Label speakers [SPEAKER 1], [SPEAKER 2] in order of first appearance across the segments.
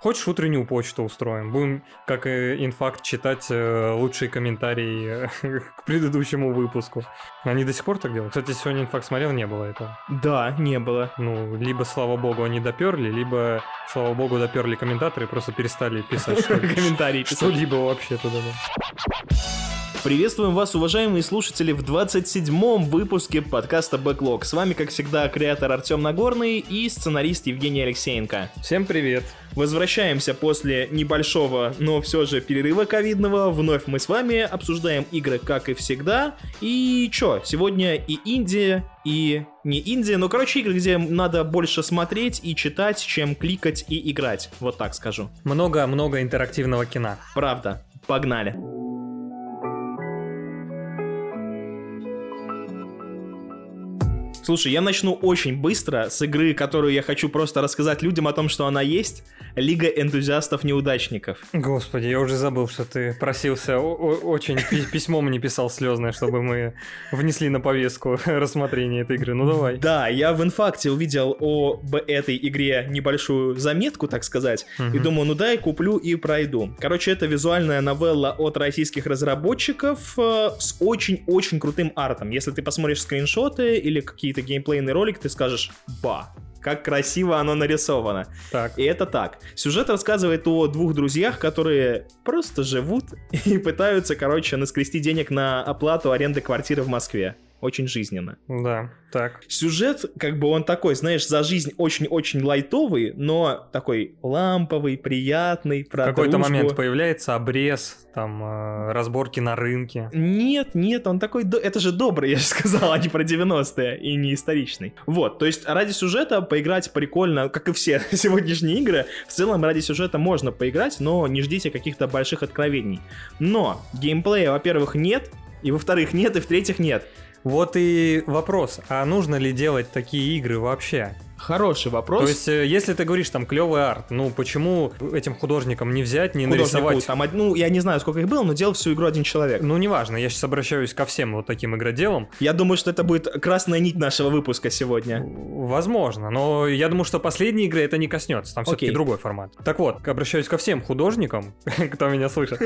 [SPEAKER 1] Хочешь, утреннюю почту устроим? Будем, как и инфакт, читать э, лучшие комментарии э, к предыдущему выпуску. Они до сих пор так делают? Кстати, сегодня инфакт смотрел, не было этого.
[SPEAKER 2] Да, не было.
[SPEAKER 1] Ну, либо, слава богу, они доперли, либо, слава богу, доперли комментаторы и просто перестали писать. Что-либо вообще туда.
[SPEAKER 2] Приветствуем вас, уважаемые слушатели, в 27-м выпуске подкаста Backlog. С вами, как всегда, креатор Артем Нагорный и сценарист Евгений Алексеенко.
[SPEAKER 1] Всем привет.
[SPEAKER 2] Возвращаемся после небольшого, но все же перерыва ковидного. Вновь мы с вами обсуждаем игры, как и всегда. И чё, сегодня и Индия, и не Индия, но, короче, игры, где надо больше смотреть и читать, чем кликать и играть. Вот так скажу.
[SPEAKER 1] Много-много интерактивного кино.
[SPEAKER 2] Правда. Погнали. Слушай, я начну очень быстро с игры, которую я хочу просто рассказать людям о том, что она есть. Лига энтузиастов-неудачников.
[SPEAKER 1] Господи, я уже забыл, что ты просился очень письмо мне писал слезное, чтобы мы внесли на повестку рассмотрение этой игры. Ну давай.
[SPEAKER 2] Да, я в инфакте увидел об этой игре небольшую заметку, так сказать, угу. и думаю, ну дай куплю и пройду. Короче, это визуальная новелла от российских разработчиков э, с очень-очень крутым артом. Если ты посмотришь скриншоты или какие-то геймплейный ролик, ты скажешь «Ба, как красиво оно нарисовано.
[SPEAKER 1] Так.
[SPEAKER 2] И это так. Сюжет рассказывает о двух друзьях, которые просто живут и пытаются, короче, наскрести денег на оплату аренды квартиры в Москве. Очень жизненно.
[SPEAKER 1] Да. Так.
[SPEAKER 2] Сюжет, как бы он такой, знаешь, за жизнь очень-очень лайтовый, но такой ламповый, приятный,
[SPEAKER 1] про В какой-то дружбу. момент появляется обрез, там, э, разборки на рынке.
[SPEAKER 2] Нет, нет, он такой, это же добрый, я же сказал, а не про 90-е и не историчный. Вот, то есть ради сюжета поиграть прикольно, как и все сегодняшние игры, в целом ради сюжета можно поиграть, но не ждите каких-то больших откровений. Но геймплея, во-первых, нет, и во-вторых, нет, и в-третьих, нет.
[SPEAKER 1] Вот и вопрос, а нужно ли делать такие игры вообще?
[SPEAKER 2] Хороший вопрос.
[SPEAKER 1] То есть, э, если ты говоришь там клевый арт, ну почему этим художникам не взять, не Художнику, нарисовать?
[SPEAKER 2] Там, ну, я не знаю, сколько их было, но делал всю игру один человек.
[SPEAKER 1] Ну, неважно, я сейчас обращаюсь ко всем вот таким игроделам.
[SPEAKER 2] Я думаю, что это будет красная нить нашего выпуска сегодня.
[SPEAKER 1] Возможно, но я думаю, что последней игры это не коснется, там все-таки другой формат. Так вот, обращаюсь ко всем художникам, кто меня слышит.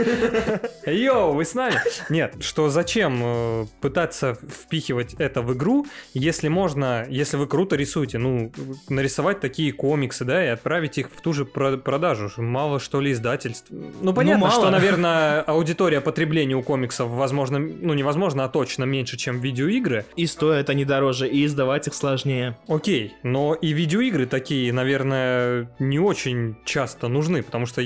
[SPEAKER 1] Йоу, вы с нами? Нет, что зачем э, пытаться впихивать это в игру, если можно, если вы круто рисуете, ну, нарисовать такие комиксы, да, и отправить их в ту же продажу. Мало что ли издательств. Ну, понятно, ну, что, наверное, аудитория потребления у комиксов, возможно, ну, невозможно, а точно меньше, чем видеоигры.
[SPEAKER 2] И стоят они дороже, и издавать их сложнее.
[SPEAKER 1] Окей, но и видеоигры такие, наверное, не очень часто нужны, потому что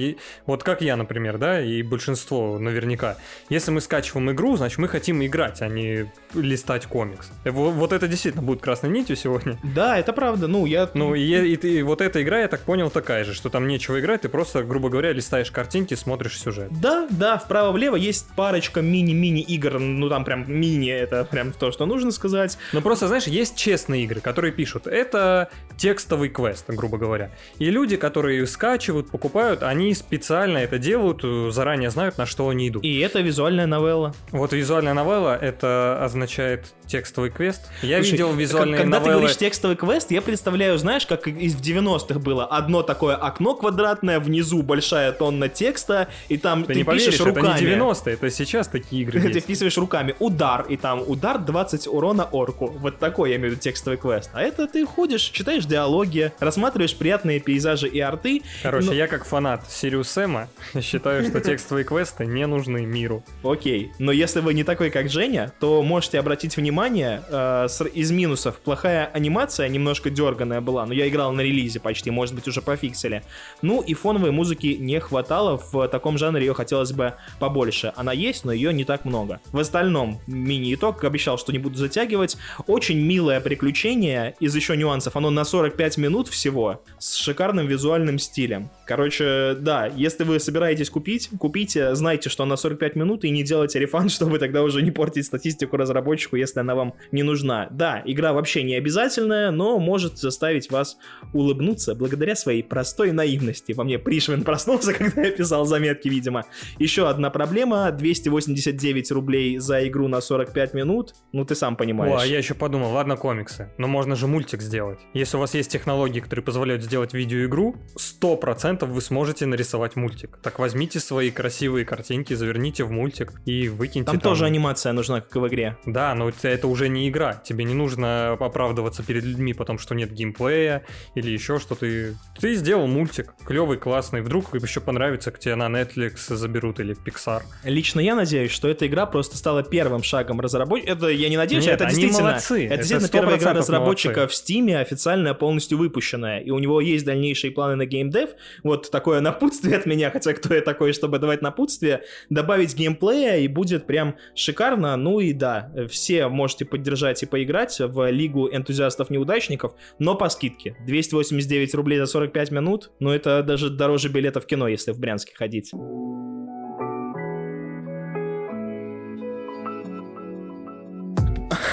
[SPEAKER 1] вот как я, например, да, и большинство наверняка, если мы скачиваем игру, значит, мы хотим играть, а не листать комикс. Вот это действительно будет красной нитью сегодня.
[SPEAKER 2] Да, это правда. Ну, я...
[SPEAKER 1] Ну, и, и, и вот эта игра, я так понял, такая же, что там нечего играть, ты просто, грубо говоря, листаешь картинки, смотришь сюжет.
[SPEAKER 2] Да, да, вправо-влево есть парочка мини-мини игр, ну, там прям мини, это прям то, что нужно сказать.
[SPEAKER 1] Ну, просто, знаешь, есть честные игры, которые пишут, это текстовый квест, грубо говоря. И люди, которые скачивают, покупают, они специально это делают, заранее знают, на что они идут.
[SPEAKER 2] И это визуальная новелла.
[SPEAKER 1] Вот визуальная новелла, это означает текстовый квест. Я Слушай, видел визуальные
[SPEAKER 2] когда
[SPEAKER 1] новеллы...
[SPEAKER 2] ты говоришь текстовый квест, я представляю, знаешь, как из 90-х было. Одно такое окно квадратное, внизу большая тонна текста, и там ты, ты не пишешь поверишь, руками.
[SPEAKER 1] это не 90-е, это сейчас такие игры
[SPEAKER 2] Ты вписываешь руками удар, и там удар 20 урона орку. Вот такой, я имею в виду, текстовый квест. А это ты ходишь, читаешь диалоги, рассматриваешь приятные пейзажи и арты.
[SPEAKER 1] Короче, но... я как фанат Сириус Сэма считаю, что текстовые квесты не нужны миру.
[SPEAKER 2] Окей, но если вы не такой, как Женя, то можете обратить внимание, э, из минусов плохая анимация, немножко дерганая была, но я играл на релизе почти, может быть, уже пофиксили. Ну и фоновой музыки не хватало, в таком жанре ее хотелось бы побольше. Она есть, но ее не так много. В остальном, мини-итог, обещал, что не буду затягивать. Очень милое приключение, из еще нюансов, оно на 45 минут всего, с шикарным визуальным стилем. Короче, да, если вы собираетесь купить, купите, знайте, что на 45 минут и не делайте рефанд, чтобы тогда уже не портить статистику разработчику, если она вам не нужна. Да, игра вообще не обязательная, но может заставить вас улыбнуться благодаря своей простой наивности. Во мне Пришвин проснулся, когда я писал заметки, видимо. Еще одна проблема, 289 рублей за игру на 45 минут, ну ты сам понимаешь.
[SPEAKER 1] О, а я еще подумал, ладно комиксы, но можно же мультик сделать. Если у вас есть технологии, которые позволяют сделать видеоигру, 100% вы сможете нарисовать мультик. Так возьмите свои красивые картинки, заверните в мультик и выкиньте
[SPEAKER 2] там. Там тоже анимация нужна, как и в игре.
[SPEAKER 1] Да, но это уже не игра. Тебе не нужно оправдываться перед людьми, потому что нет геймплея или еще что ты... Сделал мультик, клевый, классный. Вдруг еще понравится, к тебе на Netflix заберут или в Pixar.
[SPEAKER 2] Лично я надеюсь, что эта игра просто стала первым шагом разработчика. Это я не надеюсь,
[SPEAKER 1] нет,
[SPEAKER 2] это действительно...
[SPEAKER 1] Молодцы.
[SPEAKER 2] Это, это действительно первая игра разработчика молодцы. в Steam, официально полностью выпущенная. И у него есть дальнейшие планы на геймдев. Вот такое напутствие от меня, хотя кто я такой, чтобы давать напутствие. Добавить геймплея, и будет прям шикарно. Ну и да, все можете поддержать и поиграть в Лигу энтузиастов-неудачников, но по скидке. 289 рублей за 45 минут, ну это даже дороже билета в кино, если в Брянске ходить.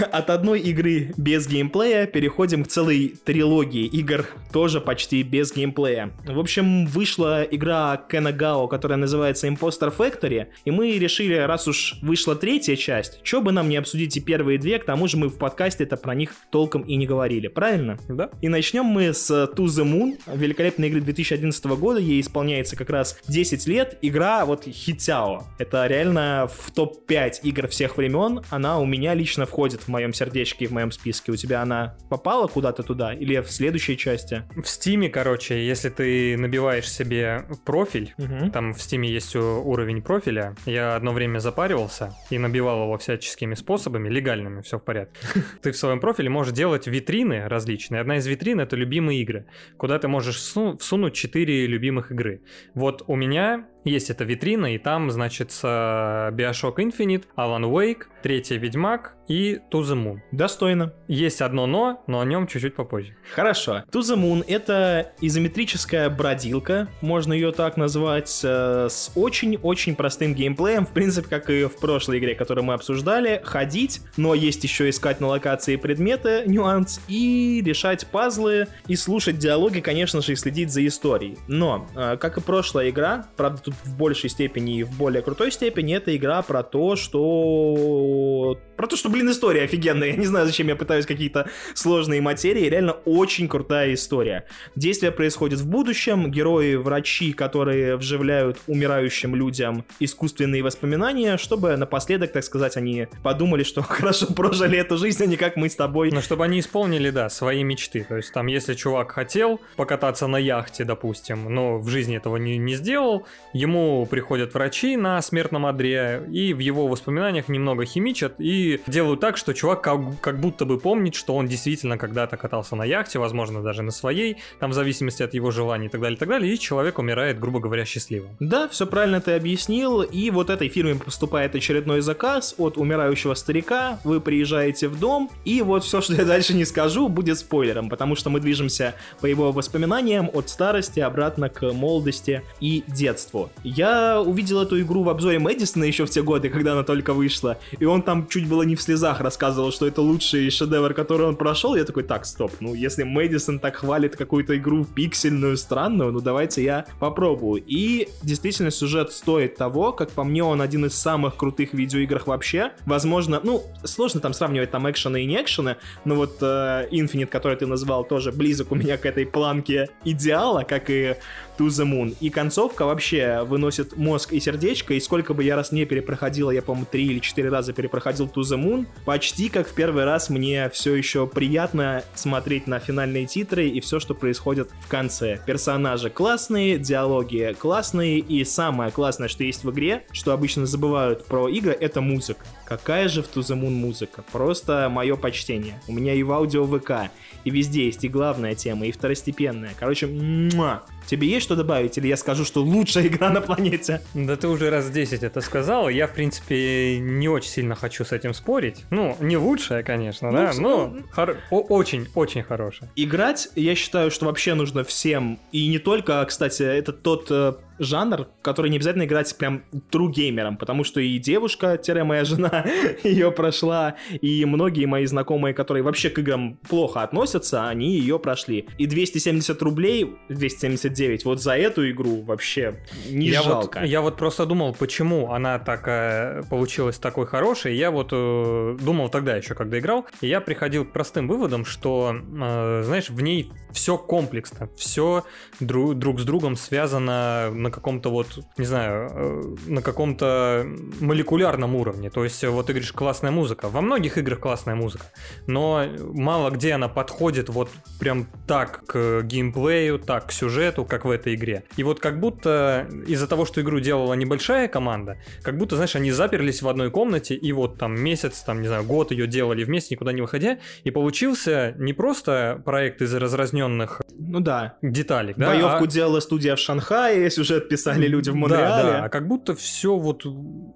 [SPEAKER 2] От одной игры без геймплея переходим к целой трилогии игр, тоже почти без геймплея. В общем, вышла игра Кенагао, которая называется Imposter Factory, и мы решили, раз уж вышла третья часть, что бы нам не обсудить и первые две, к тому же мы в подкасте-то про них толком и не говорили, правильно?
[SPEAKER 1] Да.
[SPEAKER 2] И начнем мы с To The Moon, великолепной игры 2011 года, ей исполняется как раз 10 лет, игра вот Хитяо. Это реально в топ-5 игр всех времен, она у меня лично входит в моем сердечке, в моем списке. У тебя она попала куда-то туда или в следующей части?
[SPEAKER 1] В Стиме, короче, если ты набиваешь себе профиль, угу. там в Стиме есть уровень профиля, я одно время запаривался и набивал его всяческими способами, легальными, все в порядке. Ты в своем профиле можешь делать витрины различные. Одна из витрин — это любимые игры, куда ты можешь всунуть 4 любимых игры. Вот у меня есть эта витрина, и там, значит, Bioshock Infinite, Alan Wake, Третий Ведьмак и To the Moon.
[SPEAKER 2] Достойно.
[SPEAKER 1] Есть одно но, но о нем чуть-чуть попозже.
[SPEAKER 2] Хорошо. To the Moon — это изометрическая бродилка, можно ее так назвать, э, с очень-очень простым геймплеем, в принципе, как и в прошлой игре, которую мы обсуждали, ходить, но есть еще искать на локации предметы, нюанс, и решать пазлы, и слушать диалоги, конечно же, и следить за историей. Но, э, как и прошлая игра, правда, тут в большей степени и в более крутой степени, это игра про то, что... Про то, что, блин, история офигенная. Я не знаю, зачем я пытаюсь какие-то сложные материи. Реально очень крутая история. Действие происходит в будущем. Герои, врачи, которые вживляют умирающим людям искусственные воспоминания, чтобы напоследок, так сказать, они подумали, что хорошо прожили эту жизнь, а не как мы с тобой.
[SPEAKER 1] Ну, чтобы они исполнили, да, свои мечты. То есть там, если чувак хотел покататься на яхте, допустим, но в жизни этого не, не сделал, ему приходят врачи на смертном одре, и в его воспоминаниях немного химичат, и делают так, что чувак как, как будто бы помнит, что он действительно когда-то катался на яхте, возможно, даже на своей, там в зависимости от его желаний и так далее, и так далее, и человек умирает, грубо говоря, счастливым.
[SPEAKER 2] Да, все правильно ты объяснил, и вот этой фирме поступает очередной заказ от умирающего старика, вы приезжаете в дом, и вот все, что я дальше не скажу, будет спойлером, потому что мы движемся по его воспоминаниям от старости обратно к молодости и детству. Я увидел эту игру в обзоре Мэдисона еще в те годы, когда она только вышла, и он там чуть было не в слезах рассказывал, что это лучший шедевр, который он прошел. Я такой, так, стоп, ну если Мэдисон так хвалит какую-то игру пиксельную, странную, ну давайте я попробую. И действительно сюжет стоит того, как по мне он один из самых крутых видеоиграх вообще. Возможно, ну, сложно там сравнивать там экшены и не экшены, но вот э, Infinite, который ты назвал, тоже близок у меня к этой планке идеала, как и To the Moon. И концовка вообще выносит мозг и сердечко, и сколько бы я раз не перепроходил, я, по-моему, три или четыре раза перепроходил To the Moon, почти как в первый раз мне все еще приятно смотреть на финальные титры и все, что происходит в конце. Персонажи классные, диалоги классные, и самое классное, что есть в игре, что обычно забывают про игры, это музыка. Какая же в To the Moon музыка? Просто мое почтение. У меня и в аудио ВК, и везде есть и главная тема, и второстепенная. Короче, муа. Тебе есть что добавить, или я скажу, что лучшая игра на планете?
[SPEAKER 1] Да ты уже раз 10 это сказал. Я, в принципе, не очень сильно хочу с этим спорить. Ну, не лучшая, конечно, ну, да, но ну, хор- очень-очень хорошая.
[SPEAKER 2] Играть, я считаю, что вообще нужно всем. И не только, кстати, это тот э, жанр, который не обязательно играть прям true геймером, потому что и девушка-моя жена ее прошла, и многие мои знакомые, которые вообще к играм плохо относятся, они ее прошли. И 270 рублей, 279, вот за эту игру вообще не
[SPEAKER 1] я
[SPEAKER 2] жалко.
[SPEAKER 1] Вот, я вот просто думал, почему она такая получилась такой хорошей. Я вот э, думал тогда еще, когда играл, и я приходил к простым выводам, что, э, знаешь, в ней все комплексно, все друг, друг с другом связано на каком-то вот, не знаю, э, на каком-то молекулярном уровне. То есть, вот ты говоришь, классная музыка. Во многих играх классная музыка, но мало где она подходит вот прям так к геймплею, так к сюжету, как в этой игре. И вот как будто из-за того, что игру делала небольшая команда, как будто, знаешь, они заперлись в одной комнате и вот там месяц, там, не знаю, год ее делали вместе, никуда не выходя, и получился не просто проект из разразненных
[SPEAKER 2] ну да.
[SPEAKER 1] деталек, да,
[SPEAKER 2] Боевку а... делала студия в Шанхае, сюжет писали люди в Монреале. Да, да,
[SPEAKER 1] а как будто все вот,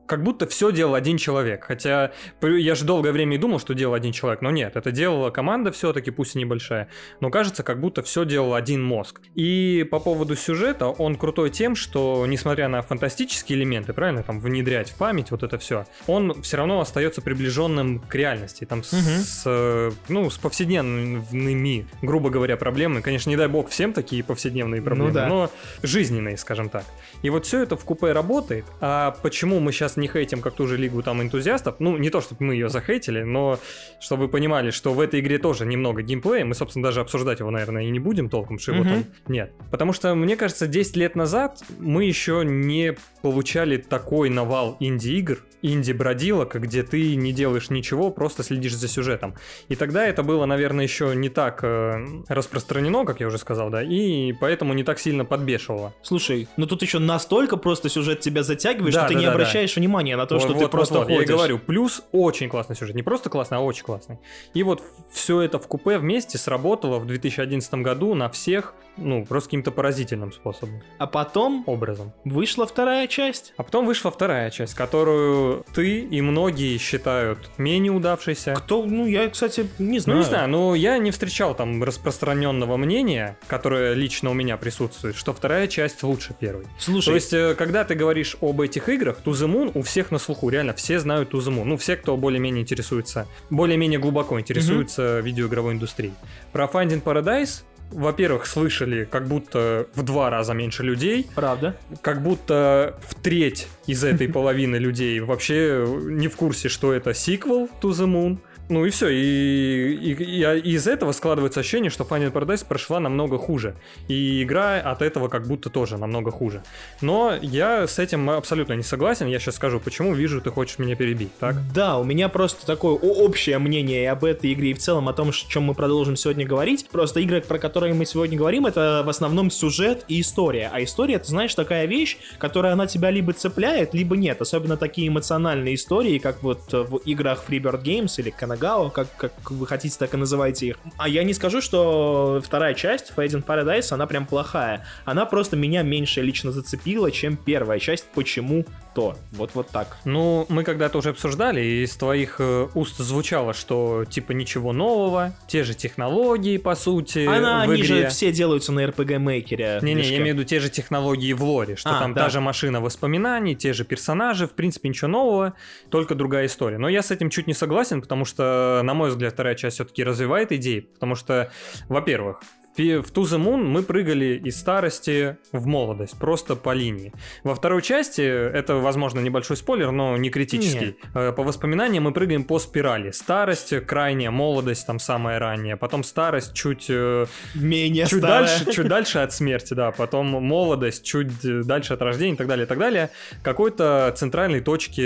[SPEAKER 1] как будто все делал один человек, хотя я же долгое время и думал, что делал один человек, но нет, это делала команда все-таки, пусть и небольшая, но кажется, как будто все делал один мозг. И по поводу сюжета, он крутой тем, что несмотря на фантастические элементы, правильно, там внедрять в память вот это все, он все равно остается приближенным к реальности, там угу. с, ну, с повседневными, грубо говоря, проблемами. Конечно, не дай бог всем такие повседневные проблемы, ну, да. но жизненные, скажем так. И вот все это в купе работает. А почему мы сейчас не хейтим как ту же лигу там энтузиастов? Ну, не то, чтобы мы ее захейтили, но чтобы вы понимали, что в этой игре тоже немного геймплея. Мы, собственно, даже обсуждать его, наверное, и не будем толком, что его там нет. Потому что, мне кажется, 10 лет назад мы еще не получали такой навал инди-игр, инди-бродилок, где ты не делаешь ничего, просто следишь за сюжетом. И тогда это было, наверное, еще не так э, распространено, как я уже сказал, да, и поэтому не так сильно подбешивало.
[SPEAKER 2] Слушай, ну тут еще настолько просто сюжет тебя затягивает, да, что да, ты да, не обращаешь да. внимания на то, вот, что вот, ты просто вот, ходишь.
[SPEAKER 1] Я говорю, плюс очень классный сюжет, не просто классный, а очень классный. И вот все это в купе вместе сработало в 2011 году на всех, ну, просто каким-то поразительным способом.
[SPEAKER 2] А потом...
[SPEAKER 1] Образом.
[SPEAKER 2] Вышла вторая часть.
[SPEAKER 1] А потом вышла вторая часть, которую ты и многие считают менее удавшейся.
[SPEAKER 2] Кто? Ну, я, кстати, не знаю.
[SPEAKER 1] Ну, не знаю, но я не встречал там распространенного мнения, которое лично у меня присутствует, что вторая часть лучше первой.
[SPEAKER 2] Слушай.
[SPEAKER 1] То есть, э, когда ты говоришь об этих играх, To The Moon у всех на слуху, реально, все знают To The Moon. Ну, все, кто более-менее интересуется, более-менее глубоко интересуется mm-hmm. видеоигровой индустрией. Про Finding Paradise во-первых, слышали как будто в два раза меньше людей.
[SPEAKER 2] Правда.
[SPEAKER 1] Как будто в треть из этой половины людей вообще не в курсе, что это сиквел To The Moon. Ну и все, и, и, и, и из этого складывается ощущение, что Final Paradise прошла намного хуже. И игра от этого как будто тоже намного хуже. Но я с этим абсолютно не согласен. Я сейчас скажу, почему вижу, ты хочешь меня перебить, так?
[SPEAKER 2] Да, у меня просто такое общее мнение об этой игре и в целом о том, о чем мы продолжим сегодня говорить. Просто игры, про которые мы сегодня говорим, это в основном сюжет и история. А история, ты знаешь, такая вещь, которая она тебя либо цепляет, либо нет. Особенно такие эмоциональные истории, как вот в играх Freebird Games или Канага Гао, как, как вы хотите, так и называйте их. А я не скажу, что вторая часть, Fade in Paradise, она прям плохая. Она просто меня меньше лично зацепила, чем первая часть. Почему? то. Вот, вот так.
[SPEAKER 1] Ну, мы когда-то уже обсуждали, и из твоих э, уст звучало, что типа ничего нового, те же технологии, по сути,
[SPEAKER 2] Она,
[SPEAKER 1] в
[SPEAKER 2] они
[SPEAKER 1] игре.
[SPEAKER 2] же все делаются на RPG-мейкере.
[SPEAKER 1] Не-не, я имею в виду те же технологии в лоре, что а, там да. та же машина воспоминаний, те же персонажи, в принципе, ничего нового, только другая история. Но я с этим чуть не согласен, потому что, на мой взгляд, вторая часть все-таки развивает идеи, потому что, во-первых, в To The Moon мы прыгали из старости в молодость, просто по линии. Во второй части, это, возможно, небольшой спойлер, но не критический, Нет. Э, по воспоминаниям мы прыгаем по спирали. Старость крайняя, молодость там самая ранняя, потом старость чуть... Э,
[SPEAKER 2] Менее
[SPEAKER 1] чуть дальше, чуть дальше от смерти, да, потом молодость чуть дальше от рождения и так далее, и так далее. Какой-то центральной точки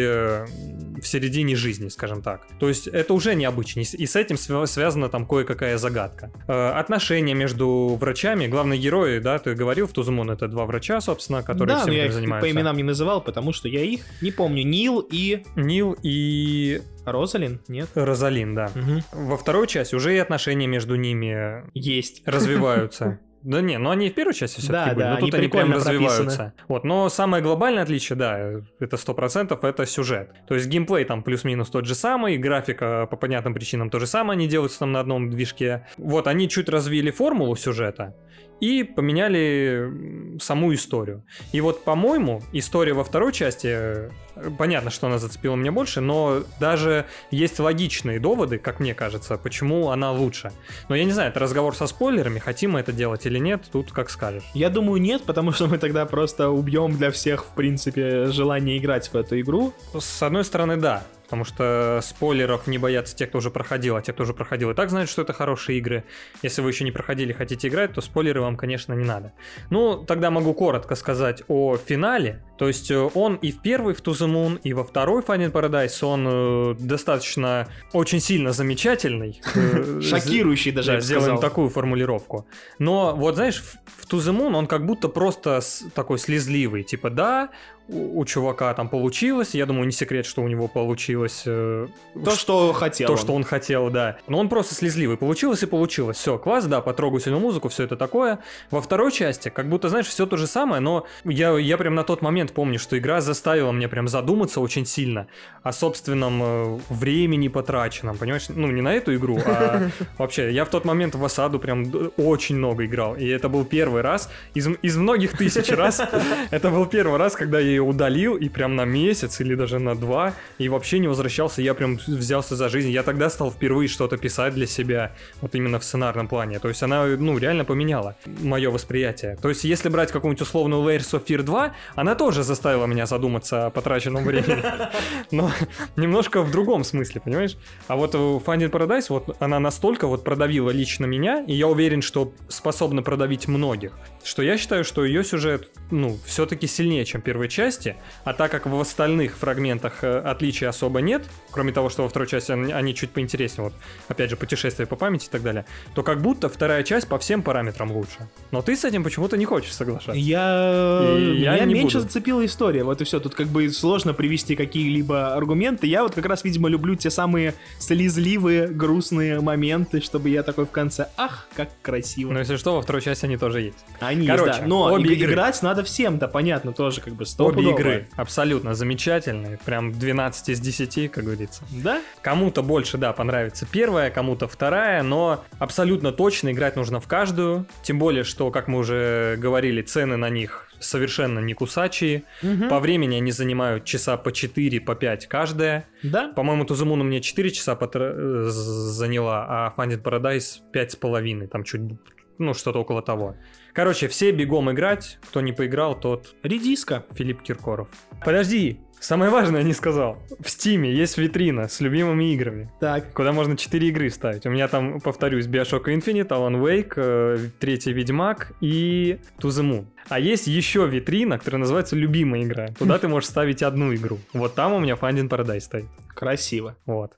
[SPEAKER 1] в середине жизни, скажем так. То есть это уже необычно, и с этим связана там кое-какая загадка. Э, отношения между между врачами. Главные герои, да, ты говорил, в Тузумон это два врача, собственно, которые да, всем
[SPEAKER 2] я
[SPEAKER 1] их занимаются.
[SPEAKER 2] по именам не называл, потому что я их не помню. Нил и...
[SPEAKER 1] Нил и...
[SPEAKER 2] Розалин? Нет?
[SPEAKER 1] Розалин, да. Угу. Во второй части уже и отношения между ними...
[SPEAKER 2] Есть.
[SPEAKER 1] Развиваются. Да не, ну они в первой части все-таки да, были, да, но тут они, они прям развиваются. Прописаны. Вот, но самое глобальное отличие, да, это сто процентов, это сюжет. То есть геймплей там плюс-минус тот же самый, графика по понятным причинам то же самое, они делаются там на одном движке. Вот, они чуть развили формулу сюжета, и поменяли саму историю. И вот, по-моему, история во второй части, э, понятно, что она зацепила меня больше, но даже есть логичные доводы, как мне кажется, почему она лучше. Но я не знаю, это разговор со спойлерами, хотим мы это делать или нет, тут как скажешь.
[SPEAKER 2] Я думаю, нет, потому что мы тогда просто убьем для всех, в принципе, желание играть в эту игру.
[SPEAKER 1] С одной стороны, да потому что спойлеров не боятся те, кто уже проходил, а те, кто уже проходил, и так знают, что это хорошие игры. Если вы еще не проходили, хотите играть, то спойлеры вам, конечно, не надо. Ну, тогда могу коротко сказать о финале. То есть э, он и в первый в To the Moon, и во второй Final Paradise он э, достаточно очень сильно замечательный.
[SPEAKER 2] Э, Шокирующий даже,
[SPEAKER 1] да, сделаем такую формулировку. Но вот знаешь, в To the Moon он как будто просто такой слезливый. Типа, да, у, чувака там получилось. Я думаю, не секрет, что у него получилось... Э,
[SPEAKER 2] то, что хотел.
[SPEAKER 1] То, что он хотел, да. Но он просто слезливый. Получилось и получилось. Все, класс, да, по трогательную музыку, все это такое. Во второй части, как будто, знаешь, все то же самое, но я, я прям на тот момент помню, что игра заставила меня прям задуматься очень сильно о собственном э, времени потраченном, понимаешь? Ну, не на эту игру, а вообще. Я в тот момент в осаду прям очень много играл. И это был первый раз из, из многих тысяч раз. Это был первый раз, когда я ее удалил и прям на месяц или даже на два, и вообще не возвращался, я прям взялся за жизнь. Я тогда стал впервые что-то писать для себя, вот именно в сценарном плане. То есть она, ну, реально поменяла мое восприятие. То есть если брать какую-нибудь условную Layers of Fear 2, она тоже заставила меня задуматься о потраченном времени. Но немножко в другом смысле, понимаешь? А вот Finding Paradise, вот она настолько вот продавила лично меня, и я уверен, что способна продавить многих, что я считаю, что ее сюжет, ну, все-таки сильнее, чем первая части, а так как в остальных фрагментах э, отличий особо нет, кроме того, что во второй части они чуть поинтереснее, вот, опять же, путешествие по памяти и так далее, то как будто вторая часть по всем параметрам лучше. Но ты с этим почему-то не хочешь соглашаться.
[SPEAKER 2] Я... И я Меня меньше буду. Зацепила история, вот и все. Тут как бы сложно привести какие-либо аргументы. Я вот как раз, видимо, люблю те самые слезливые, грустные моменты, чтобы я такой в конце, ах, как красиво.
[SPEAKER 1] Но если что, во второй части они тоже есть.
[SPEAKER 2] Они Короче, есть, да. Но обе игры. играть надо всем, да, понятно, тоже как бы
[SPEAKER 1] Обе игры абсолютно замечательные, прям 12 из 10, как говорится.
[SPEAKER 2] Да?
[SPEAKER 1] Кому-то больше, да, понравится первая, кому-то вторая, но абсолютно точно играть нужно в каждую, тем более, что, как мы уже говорили, цены на них совершенно не кусачие. Угу. По времени они занимают часа по 4, по 5 каждая.
[SPEAKER 2] Да.
[SPEAKER 1] По-моему, Тузумуна мне 4 часа потр... Э, заняла, а Funded Paradise 5,5, там чуть, ну, что-то около того. Короче, все бегом играть. Кто не поиграл, тот...
[SPEAKER 2] Редиска.
[SPEAKER 1] Филипп Киркоров. Подожди, Самое важное не сказал. В Стиме есть витрина с любимыми играми.
[SPEAKER 2] Так.
[SPEAKER 1] Куда можно 4 игры ставить. У меня там, повторюсь, Bioshock Infinite, Alan Wake, э, третий Ведьмак и To the Moon. А есть еще витрина, которая называется «Любимая игра». Туда ты можешь ставить одну игру. Вот там у меня Finding Paradise стоит.
[SPEAKER 2] Красиво.
[SPEAKER 1] Вот.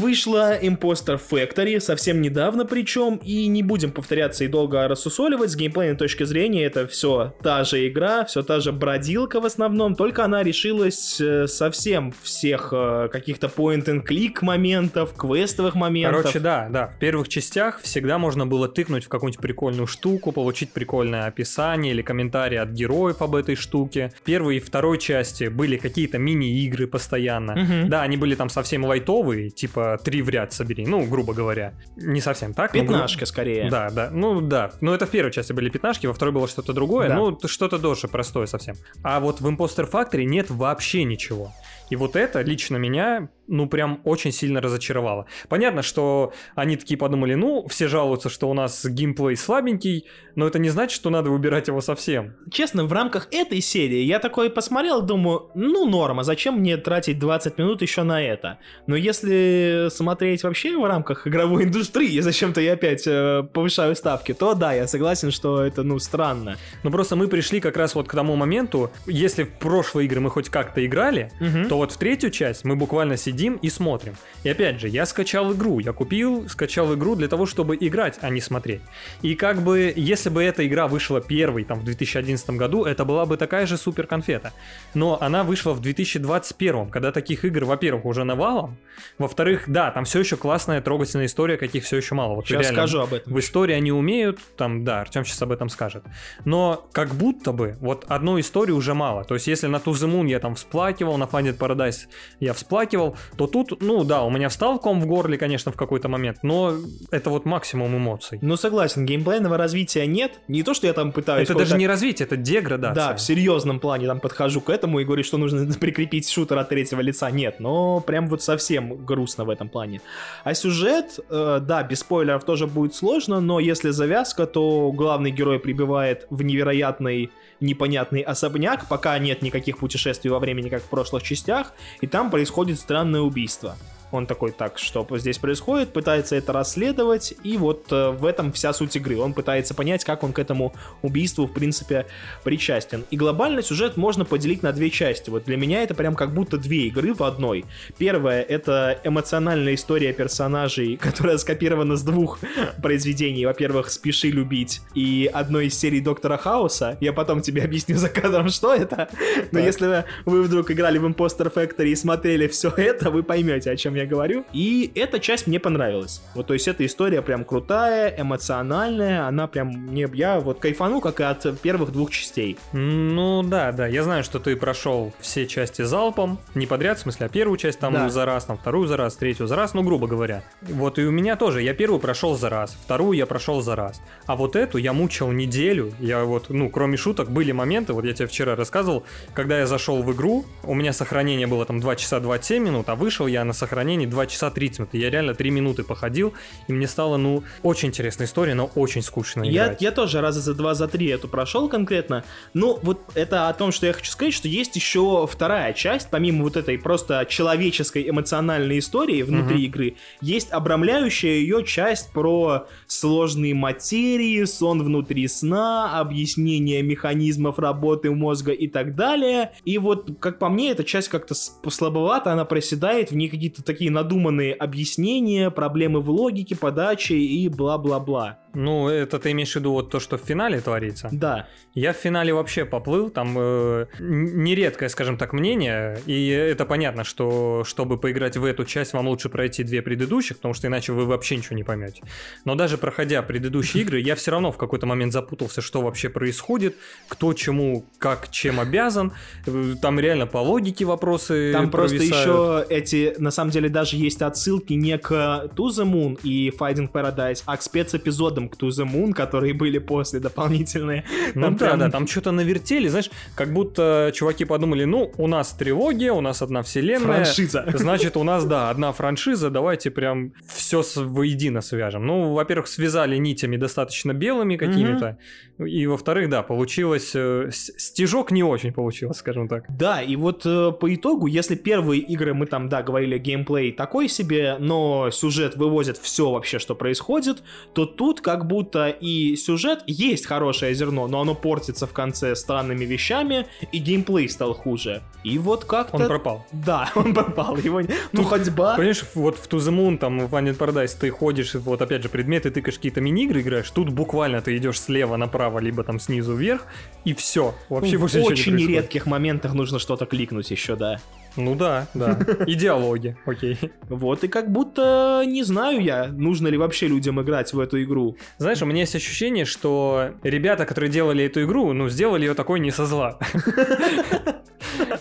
[SPEAKER 2] Вышла Imposter Factory совсем недавно причем, и не будем повторяться и долго рассусоливать, с геймплейной точки зрения это все та же игра, все та же бродилка в основном, только она решилась э, совсем всех э, каких-то point-and-click моментов, квестовых моментов.
[SPEAKER 1] Короче, да, да, в первых частях всегда можно было тыкнуть в какую-нибудь прикольную штуку, получить прикольное описание или комментарий от героев об этой штуке. В первой и второй части были какие-то мини-игры постоянно. Угу. Да, они были там совсем лайтовые, типа три в ряд собери, ну, грубо говоря. Не совсем так.
[SPEAKER 2] Пятнашка, но, скорее.
[SPEAKER 1] Да, да, ну да. Ну, это в первой части были пятнашки, во второй было что-то другое, да. ну, что-то тоже простое совсем. А вот в Imposter Factory нет вообще ничего. И вот это лично меня, ну, прям очень сильно разочаровало. Понятно, что они такие подумали, ну, все жалуются, что у нас геймплей слабенький, но это не значит, что надо выбирать его совсем.
[SPEAKER 2] Честно, в рамках этой серии я такой посмотрел, думаю, ну, норма, зачем мне тратить 20 минут еще на это? Но если смотреть вообще в рамках игровой индустрии, зачем-то я опять э, повышаю ставки, то да, я согласен, что это, ну, странно.
[SPEAKER 1] Ну, просто мы пришли как раз вот к тому моменту, если в прошлые игры мы хоть как-то играли, угу. то вот в третью часть мы буквально сидим и смотрим. И опять же, я скачал игру, я купил, скачал игру для того, чтобы играть, а не смотреть. И как бы, если бы эта игра вышла первой, там, в 2011 году, это была бы такая же супер конфета. Но она вышла в 2021, когда таких игр, во-первых, уже навалом, во-вторых, да, там все еще классная, трогательная история, каких все еще мало.
[SPEAKER 2] Вот сейчас реально, скажу об этом.
[SPEAKER 1] В истории они умеют, там, да, Артем сейчас об этом скажет. Но как будто бы вот одной истории уже мало. То есть, если на Moon я там всплакивал, на Finded Paradise я всплакивал, то тут, ну да, у меня встал ком в горле, конечно, в какой-то момент, но это вот максимум эмоций.
[SPEAKER 2] Ну согласен, геймплейного развития нет. Не то, что я там пытаюсь...
[SPEAKER 1] Это даже не развитие, это деградация.
[SPEAKER 2] Да, в серьезном плане там подхожу к этому и говорю, что нужно прикрепить шутер от третьего лица. Нет, но прям вот совсем грустно в этом плане. А сюжет, э, да, без спойлеров тоже будет сложно, но если завязка, то главный герой прибывает в невероятный непонятный особняк, пока нет никаких путешествий во времени, как в прошлых частях, и там происходит странное убийство. Он такой, так, что здесь происходит, пытается это расследовать, и вот э, в этом вся суть игры. Он пытается понять, как он к этому убийству, в принципе, причастен. И глобальный сюжет можно поделить на две части. Вот для меня это прям как будто две игры в одной. Первая — это эмоциональная история персонажей, которая скопирована с двух произведений. Во-первых, «Спеши любить» и одной из серий Доктора Хауса. Я потом тебе объясню за кадром, что это. Но так. если вы вдруг играли в Imposter Factory и смотрели все это, вы поймете, о чем я говорю. И эта часть мне понравилась. Вот, то есть эта история прям крутая, эмоциональная, она прям мне, я вот кайфану, как и от первых двух частей.
[SPEAKER 1] Ну да, да, я знаю, что ты прошел все части залпом, не подряд, в смысле, а первую часть там да. за раз, там вторую за раз, третью за раз, ну грубо говоря. Вот и у меня тоже, я первую прошел за раз, вторую я прошел за раз, а вот эту я мучил неделю, я вот, ну кроме шуток, были моменты, вот я тебе вчера рассказывал, когда я зашел в игру, у меня сохранение было там 2 часа 27 минут, а вышел я на сохранение сохранений 2 часа 30 минут. Я реально 3 минуты походил, и мне стало, ну, очень интересная история, но очень скучно
[SPEAKER 2] я,
[SPEAKER 1] играть.
[SPEAKER 2] Я тоже раза за 2, за 3 эту прошел конкретно. Ну, вот это о том, что я хочу сказать, что есть еще вторая часть, помимо вот этой просто человеческой эмоциональной истории внутри угу. игры, есть обрамляющая ее часть про сложные материи, сон внутри сна, объяснение механизмов работы мозга и так далее. И вот, как по мне, эта часть как-то слабовата, она проседает, в ней какие-то такие такие надуманные объяснения, проблемы в логике, подаче и бла-бла-бла.
[SPEAKER 1] Ну, это ты имеешь в виду вот то, что в финале творится?
[SPEAKER 2] Да.
[SPEAKER 1] Я в финале вообще поплыл, там э, нередкое, скажем так, мнение, и это понятно, что чтобы поиграть в эту часть, вам лучше пройти две предыдущих, потому что иначе вы вообще ничего не поймете. Но даже проходя предыдущие игры, я все равно в какой-то момент запутался, что вообще происходит, кто чему, как, чем обязан. Э, там реально по логике вопросы
[SPEAKER 2] Там просто еще эти, на самом деле, даже есть отсылки не к To the Moon и Fighting Paradise, а к спецэпизодам к To The Moon, которые были после дополнительные.
[SPEAKER 1] Ну там да, прям... да, там что-то навертели, знаешь, как будто чуваки подумали, ну, у нас трилогия, у нас одна вселенная.
[SPEAKER 2] Франшиза.
[SPEAKER 1] Значит, у нас, да, одна франшиза, давайте прям все воедино свяжем. Ну, во-первых, связали нитями достаточно белыми какими-то, и, во-вторых, да, получилось... Э, стежок не очень получилось, скажем так.
[SPEAKER 2] Да, и вот э, по итогу, если первые игры мы там, да, говорили, геймплей такой себе, но сюжет вывозит все вообще, что происходит, то тут как будто и сюжет есть хорошее зерно, но оно портится в конце странными вещами, и геймплей стал хуже. И вот как-то...
[SPEAKER 1] Он пропал.
[SPEAKER 2] Да, он пропал. Его... Ну, ходьба...
[SPEAKER 1] Понимаешь, вот в To The Moon, там, в Undead Paradise ты ходишь, вот опять же, предметы, тыкаешь какие-то мини-игры играешь, тут буквально ты идешь слева направо либо там снизу вверх, и все. Вообще
[SPEAKER 2] В
[SPEAKER 1] больше
[SPEAKER 2] очень не редких моментах нужно что-то кликнуть еще, да.
[SPEAKER 1] Ну да, да. И диалоги, окей.
[SPEAKER 2] Вот, и как будто не знаю я, нужно ли вообще людям играть в эту игру.
[SPEAKER 1] Знаешь, у меня есть ощущение, что ребята, которые делали эту игру, ну, сделали ее такой не со зла.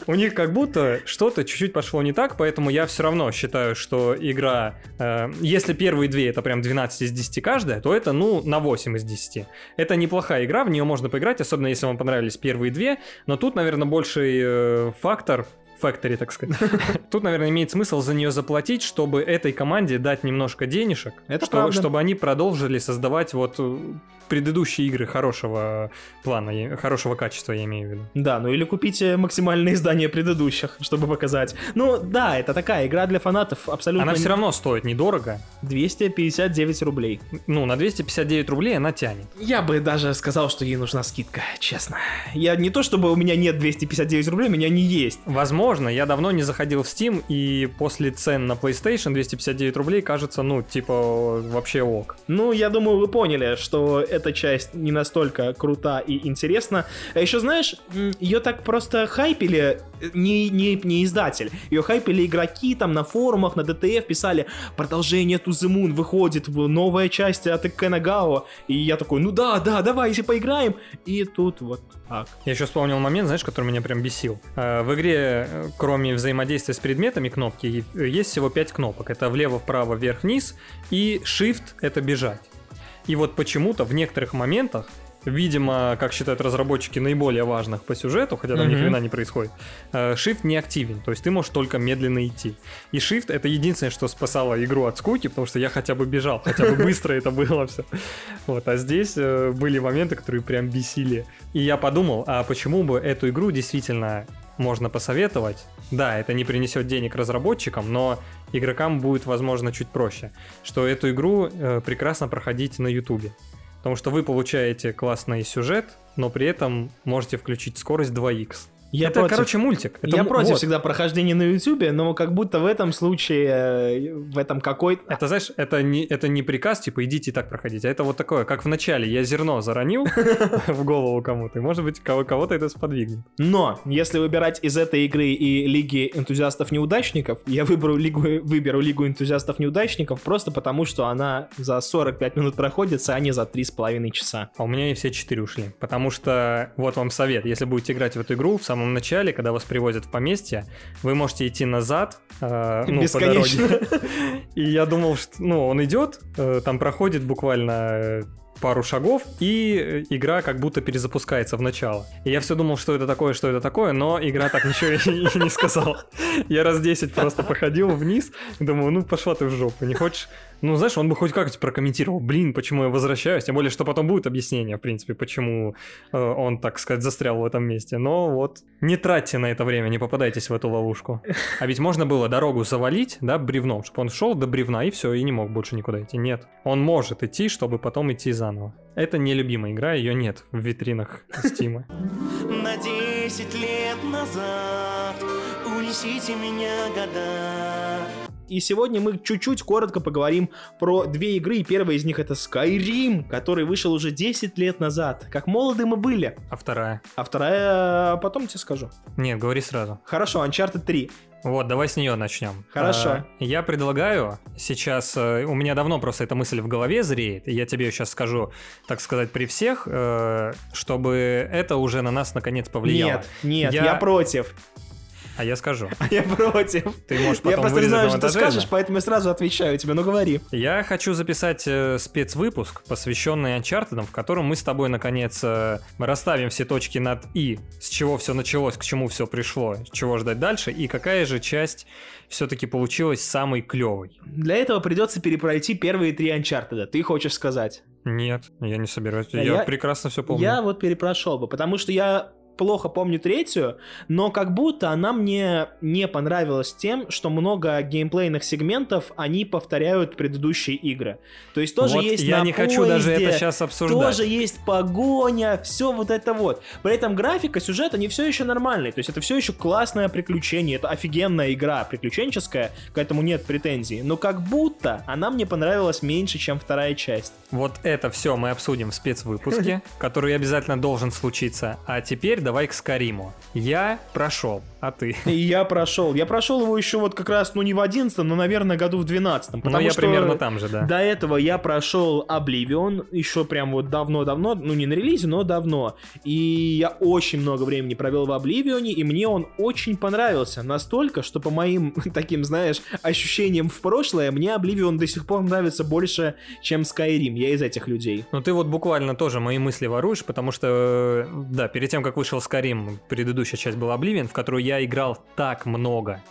[SPEAKER 1] У них как будто что-то чуть-чуть пошло не так, поэтому я все равно считаю, что игра, э, если первые две это прям 12 из 10 каждая, то это, ну, на 8 из 10. Это неплохая игра, в нее можно поиграть, особенно если вам понравились первые две, но тут, наверное, больший э, фактор Factory, так сказать. Тут, наверное, имеет смысл за нее заплатить, чтобы этой команде дать немножко денежек,
[SPEAKER 2] Это
[SPEAKER 1] чтобы, чтобы они продолжили создавать вот э, предыдущие игры хорошего плана, хорошего качества, я имею в виду.
[SPEAKER 2] Да, ну или купите максимальное издание предыдущих, чтобы показать. Ну да, это такая игра для фанатов абсолютно...
[SPEAKER 1] Она все равно стоит недорого.
[SPEAKER 2] 259 рублей.
[SPEAKER 1] Ну, на 259 рублей она тянет.
[SPEAKER 2] Я бы даже сказал, что ей нужна скидка, честно. Я не то, чтобы у меня нет 259 рублей, у меня не есть.
[SPEAKER 1] Возможно, можно. Я давно не заходил в Steam, и после цен на PlayStation 259 рублей кажется, ну, типа, вообще ок.
[SPEAKER 2] Ну, я думаю, вы поняли, что эта часть не настолько крута и интересна. А еще, знаешь, ее так просто хайпили не, не, не издатель. Ее хайпили игроки там на форумах, на DTF писали продолжение To The Moon выходит, новая часть от Кенагао. И я такой, ну да, да, давай, если поиграем. И тут вот так.
[SPEAKER 1] Я еще вспомнил момент, знаешь, который меня прям бесил. Э, в игре кроме взаимодействия с предметами кнопки, есть всего 5 кнопок. Это влево, вправо, вверх, вниз. И Shift — это бежать. И вот почему-то в некоторых моментах видимо, как считают разработчики, наиболее важных по сюжету, хотя там mm-hmm. ни хрена не происходит, э, Shift не активен, то есть ты можешь только медленно идти. И Shift это единственное, что спасало игру от скуки, потому что я хотя бы бежал, хотя бы быстро это было все. Вот, а здесь э, были моменты, которые прям бесили. И я подумал, а почему бы эту игру действительно можно посоветовать. Да, это не принесет денег разработчикам, но игрокам будет, возможно, чуть проще. Что эту игру э, прекрасно проходить на Ютубе. Потому что вы получаете классный сюжет, но при этом можете включить скорость 2х.
[SPEAKER 2] Я
[SPEAKER 1] это,
[SPEAKER 2] против.
[SPEAKER 1] короче, мультик. Это
[SPEAKER 2] я против
[SPEAKER 1] вот.
[SPEAKER 2] всегда прохождения на Ютубе, но как будто в этом случае, э, в этом какой...
[SPEAKER 1] Это, знаешь, это не, это не приказ, типа, идите и так проходить, а это вот такое, как в начале я зерно заронил в голову кому-то, и, может быть, кого- кого-то это сподвигнет.
[SPEAKER 2] Но, если выбирать из этой игры и Лиги энтузиастов-неудачников, я выберу лигу, выберу Лигу энтузиастов-неудачников просто потому, что она за 45 минут проходится, а не за 3,5 часа.
[SPEAKER 1] А у меня и все четыре ушли. Потому что, вот вам совет, если будете играть в эту игру, в самом начале, когда вас привозят в поместье, вы можете идти назад, э, ну, по
[SPEAKER 2] Бесконечно.
[SPEAKER 1] дороге. И я думал, что, ну, он идет, э, там проходит буквально э, пару шагов, и э, игра как будто перезапускается в начало. И я все думал, что это такое, что это такое, но игра так ничего и и не сказала. Я раз 10 просто походил вниз, думаю, ну пошла ты в жопу, не хочешь? Ну, знаешь, он бы хоть как-то прокомментировал, блин, почему я возвращаюсь, тем более, что потом будет объяснение, в принципе, почему э, он, так сказать, застрял в этом месте. Но вот не тратьте на это время, не попадайтесь в эту ловушку. А ведь можно было дорогу завалить, да, бревном, чтобы он шел до бревна и все, и не мог больше никуда идти. Нет, он может идти, чтобы потом идти заново. Это нелюбимая игра, ее нет в витринах Стима.
[SPEAKER 3] На 10 лет назад Унесите меня года
[SPEAKER 2] И сегодня мы чуть-чуть коротко поговорим про две игры, и первая из них это Skyrim, который вышел уже 10 лет назад. Как молоды мы были.
[SPEAKER 1] А вторая?
[SPEAKER 2] А вторая, потом тебе скажу.
[SPEAKER 1] Нет, говори сразу.
[SPEAKER 2] Хорошо, Uncharted 3.
[SPEAKER 1] Вот, давай с нее начнем.
[SPEAKER 2] Хорошо.
[SPEAKER 1] А, Я предлагаю сейчас, э, у меня давно просто эта мысль в голове зреет, и я тебе ее сейчас скажу, так сказать, при всех, э, чтобы это уже на нас наконец повлияло.
[SPEAKER 2] Нет, нет,
[SPEAKER 1] Я-
[SPEAKER 2] я, против.
[SPEAKER 1] А я скажу.
[SPEAKER 2] Я против.
[SPEAKER 1] Ты можешь
[SPEAKER 2] Я
[SPEAKER 1] потом
[SPEAKER 2] просто не знаю,
[SPEAKER 1] на
[SPEAKER 2] что ты скажешь,
[SPEAKER 1] это.
[SPEAKER 2] поэтому я сразу отвечаю тебе. Ну говори.
[SPEAKER 1] Я хочу записать э, спецвыпуск, посвященный Uncharted, в котором мы с тобой, наконец, э, расставим все точки над «и», с чего все началось, к чему все пришло, чего ждать дальше, и какая же часть все-таки получилась самой клевой.
[SPEAKER 2] Для этого придется перепройти первые три Uncharted. Ты хочешь сказать?
[SPEAKER 1] Нет, я не собираюсь.
[SPEAKER 2] А
[SPEAKER 1] Я,
[SPEAKER 2] я-
[SPEAKER 1] прекрасно все помню.
[SPEAKER 2] Я вот перепрошел бы, потому что я плохо помню третью, но как будто она мне не понравилась тем, что много геймплейных сегментов они повторяют предыдущие игры. То есть тоже
[SPEAKER 1] Вот
[SPEAKER 2] есть
[SPEAKER 1] я не хочу даже
[SPEAKER 2] поезде,
[SPEAKER 1] это сейчас обсуждать.
[SPEAKER 2] Тоже есть погоня, все вот это вот. При этом графика, сюжет, они все еще нормальные. То есть это все еще классное приключение, это офигенная игра, приключенческая, к этому нет претензий. Но как будто она мне понравилась меньше, чем вторая часть.
[SPEAKER 1] Вот это все мы обсудим в спецвыпуске, который обязательно должен случиться. А теперь давай к Скариму. Я прошел, а ты?
[SPEAKER 2] И я прошел. Я прошел его еще вот как раз, ну не в 11 но, наверное, году в 12
[SPEAKER 1] Ну,
[SPEAKER 2] Потому
[SPEAKER 1] я
[SPEAKER 2] что
[SPEAKER 1] примерно там же, да.
[SPEAKER 2] До этого я прошел Oblivion еще прям вот давно-давно, ну не на релизе, но давно. И я очень много времени провел в Oblivion, и мне он очень понравился. Настолько, что по моим таким, знаешь, ощущениям в прошлое, мне Oblivion до сих пор нравится больше, чем Skyrim. Я из этих людей.
[SPEAKER 1] Ну ты вот буквально тоже мои мысли воруешь, потому что, э, да, перед тем, как вышел Скарим, предыдущая часть была Oblivion, в которую я играл так много,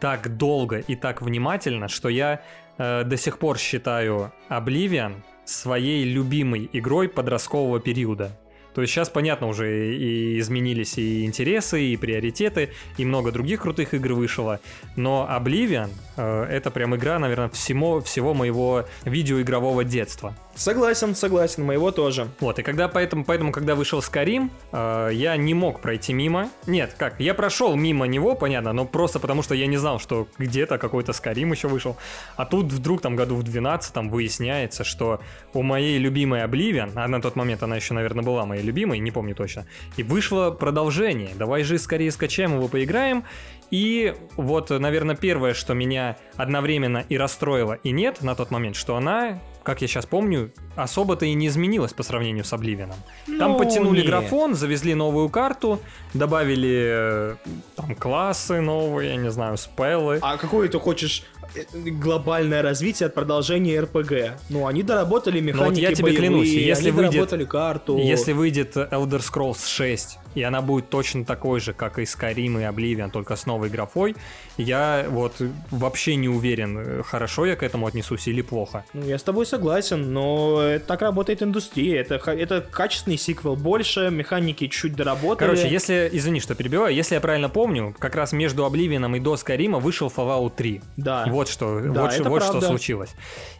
[SPEAKER 1] так долго и так внимательно, что я э, до сих пор считаю Oblivion своей любимой игрой подросткового периода. То есть сейчас, понятно, уже и изменились и интересы, и приоритеты, и много других крутых игр вышло. Но Oblivion э, это прям игра, наверное, всему, всего моего видеоигрового детства.
[SPEAKER 2] Согласен, согласен, моего тоже.
[SPEAKER 1] Вот, и когда поэтому, поэтому когда вышел Скарим, э, я не мог пройти мимо. Нет, как, я прошел мимо него, понятно, но просто потому, что я не знал, что где-то какой-то Скарим еще вышел. А тут вдруг там году в 12 там выясняется, что у моей любимой Oblivion, а на тот момент она еще, наверное, была моей любимой, не помню точно, и вышло продолжение. Давай же скорее скачаем его, поиграем. И вот, наверное, первое, что меня одновременно и расстроило, и нет на тот момент, что она как я сейчас помню, особо-то и не изменилось по сравнению с Обливином. Там
[SPEAKER 2] Ну,
[SPEAKER 1] подтянули
[SPEAKER 2] нет.
[SPEAKER 1] графон, завезли новую карту, добавили э, там классы новые, я не знаю, спеллы.
[SPEAKER 2] А какое ты хочешь э, глобальное развитие от продолжения РПГ? Ну, они доработали механики
[SPEAKER 1] Ну вот я тебе
[SPEAKER 2] боевые,
[SPEAKER 1] клянусь, если
[SPEAKER 2] они
[SPEAKER 1] выйдет-
[SPEAKER 2] доработали карту.
[SPEAKER 1] Если выйдет Elder Scrolls 6, и она будет точно такой же, как и Skyrim и Oblivion, только с новой графой, я вот вообще не уверен, э, хорошо я к этому отнесусь или плохо.
[SPEAKER 2] Ну, я с тобой согласен, но это так работает индустрия. Это, это качественный сиквел. Больше, механики чуть доработали.
[SPEAKER 1] Короче, если, извини, что перебиваю, если я правильно помню, как раз между Обливином и до Скайрима вышел Fallout 3.
[SPEAKER 2] Да.
[SPEAKER 1] Вот что,
[SPEAKER 2] Да,
[SPEAKER 1] вот,
[SPEAKER 2] это
[SPEAKER 1] что- вот что
[SPEAKER 2] правда.
[SPEAKER 1] случилось.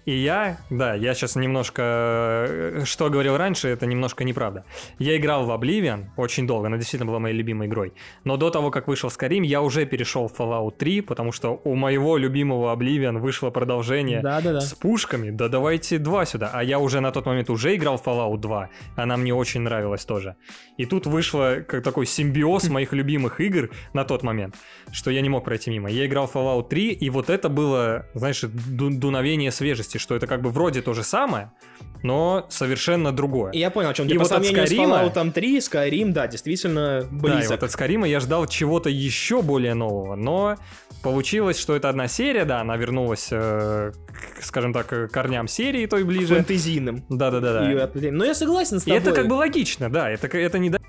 [SPEAKER 1] И я, да, я сейчас немножко, э, что говорил раньше, это немножко неправда. Я играл в Oblivion очень долго, она действительно была моей любимой игрой. Но до того, как вышел Skyrim, я уже перешел в Fallout 3, потому что у моего любимого Oblivion вышло продолжение
[SPEAKER 2] Да-да-да.
[SPEAKER 1] с пушками. Да давайте два сюда. А я уже на тот момент уже играл в Fallout 2. Она мне очень нравилась тоже. И тут вышло как такой симбиоз моих любимых игр на тот момент, что я не мог пройти мимо. Я играл в Fallout 3, и вот это было, знаешь, ду- дуновение свежести, что это как бы вроде то же самое, но совершенно другое.
[SPEAKER 2] Я понял, о чем
[SPEAKER 1] И
[SPEAKER 2] ты. По
[SPEAKER 1] вот от
[SPEAKER 2] сравнению с Fallout 3, Skyrim, да, действительно
[SPEAKER 1] Да, и
[SPEAKER 2] близок.
[SPEAKER 1] вот от Скарима я ждал чего-то еще более нового, но получилось, что это одна серия, да, она вернулась, э, к, скажем так, к корням серии той ближе.
[SPEAKER 2] фэнтезийным.
[SPEAKER 1] Да-да-да.
[SPEAKER 2] Отвлечением. Но я согласен с
[SPEAKER 1] И
[SPEAKER 2] тобой.
[SPEAKER 1] это как бы логично, да, это, это не доеб.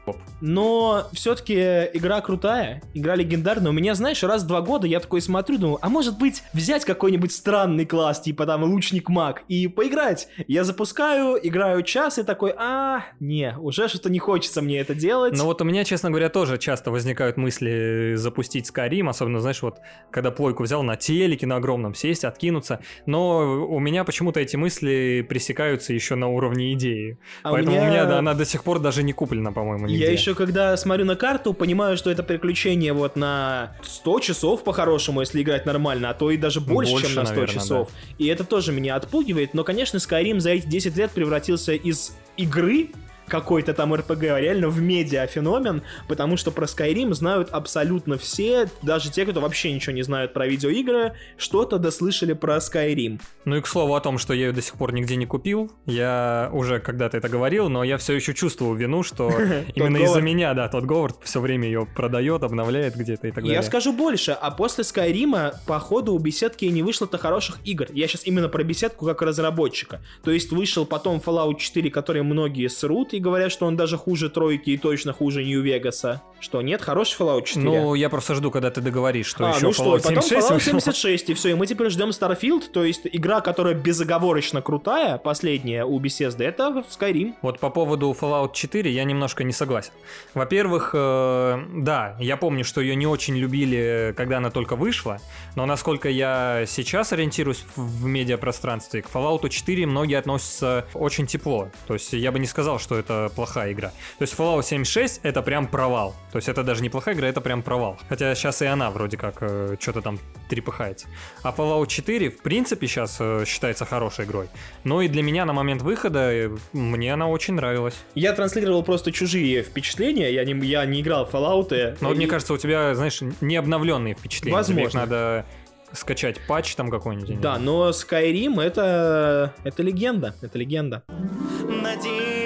[SPEAKER 2] Но все-таки игра крутая, игра легендарная. У меня, знаешь, раз в два года я такой смотрю, думаю, а может быть взять какой-нибудь странный класс, типа там лучник-маг, и поиграть. Я запускаю, играю час и такой, а, не, уже что-то не хочется мне это делать.
[SPEAKER 1] Но вот у меня, честно говоря, тоже часто возникают мысли запустить Skyrim, особенно, знаешь, вот когда плойку взял на телеке на огромном, сесть, откинуться. Но у меня почему-то эти мысли пресекаются еще на уровне идеи.
[SPEAKER 2] А у
[SPEAKER 1] Поэтому у
[SPEAKER 2] меня-
[SPEAKER 1] меня, да, она до сих пор даже не куплена, по-моему, нигде.
[SPEAKER 2] Я еще, когда смотрю на карту, понимаю, что это приключение вот на 100 часов по-хорошему, если играть нормально, а то и даже больше,
[SPEAKER 1] Больше,
[SPEAKER 2] чем на 100
[SPEAKER 1] наверное,
[SPEAKER 2] часов. И это тоже меня отпугивает, но, конечно, Skyrim за эти 10 лет превратился из игры какой-то там РПГ, реально в медиа феномен, потому что про Skyrim знают абсолютно все, даже те, кто вообще ничего не знают про видеоигры, что-то дослышали про Skyrim.
[SPEAKER 1] Ну и к слову о том, что я ее до сих пор нигде не купил, я уже когда-то это говорил, но я все еще чувствую вину, что именно из-за меня, да, тот Говард все время ее продает, обновляет где-то и так далее.
[SPEAKER 2] Я скажу больше, а после Скайрима, походу, у беседки не вышло-то хороших игр. Я сейчас именно про беседку как разработчика. То есть вышел потом Fallout 4, который многие срут и говорят, что он даже хуже тройки и точно хуже Нью-Вегаса. Что, нет, хороший Fallout 4?
[SPEAKER 1] Ну, я просто жду, когда ты договоришь, что
[SPEAKER 2] а,
[SPEAKER 1] еще
[SPEAKER 2] ну что,
[SPEAKER 1] Fallout
[SPEAKER 2] потом
[SPEAKER 1] 76
[SPEAKER 2] Fallout
[SPEAKER 1] вышел.
[SPEAKER 2] 76, и все, и мы теперь ждем Starfield, то есть игра, которая безоговорочно крутая, последняя у Bethesda, это Skyrim.
[SPEAKER 1] Вот по поводу Fallout 4 я немножко не согласен. Во-первых, э, да, я помню, что ее не очень любили, когда она только вышла, но насколько я сейчас ориентируюсь в медиапространстве, к Fallout 4 многие относятся очень тепло. То есть я бы не сказал, что это плохая игра. То есть Fallout 76 это прям провал. То есть это даже не плохая игра, это прям провал. Хотя сейчас и она вроде как э, что-то там трепыхается. А Fallout 4 в принципе сейчас э, считается хорошей игрой. Но и для меня на момент выхода э, мне она очень нравилась.
[SPEAKER 2] Я транслировал просто чужие впечатления, я не, я не играл в Fallout.
[SPEAKER 1] Но вот мне кажется, у тебя, знаешь, не обновленные впечатления. Тебе их
[SPEAKER 2] Возможно.
[SPEAKER 1] надо скачать патч там какой-нибудь.
[SPEAKER 2] Да, но Skyrim это... это легенда, это легенда.
[SPEAKER 3] На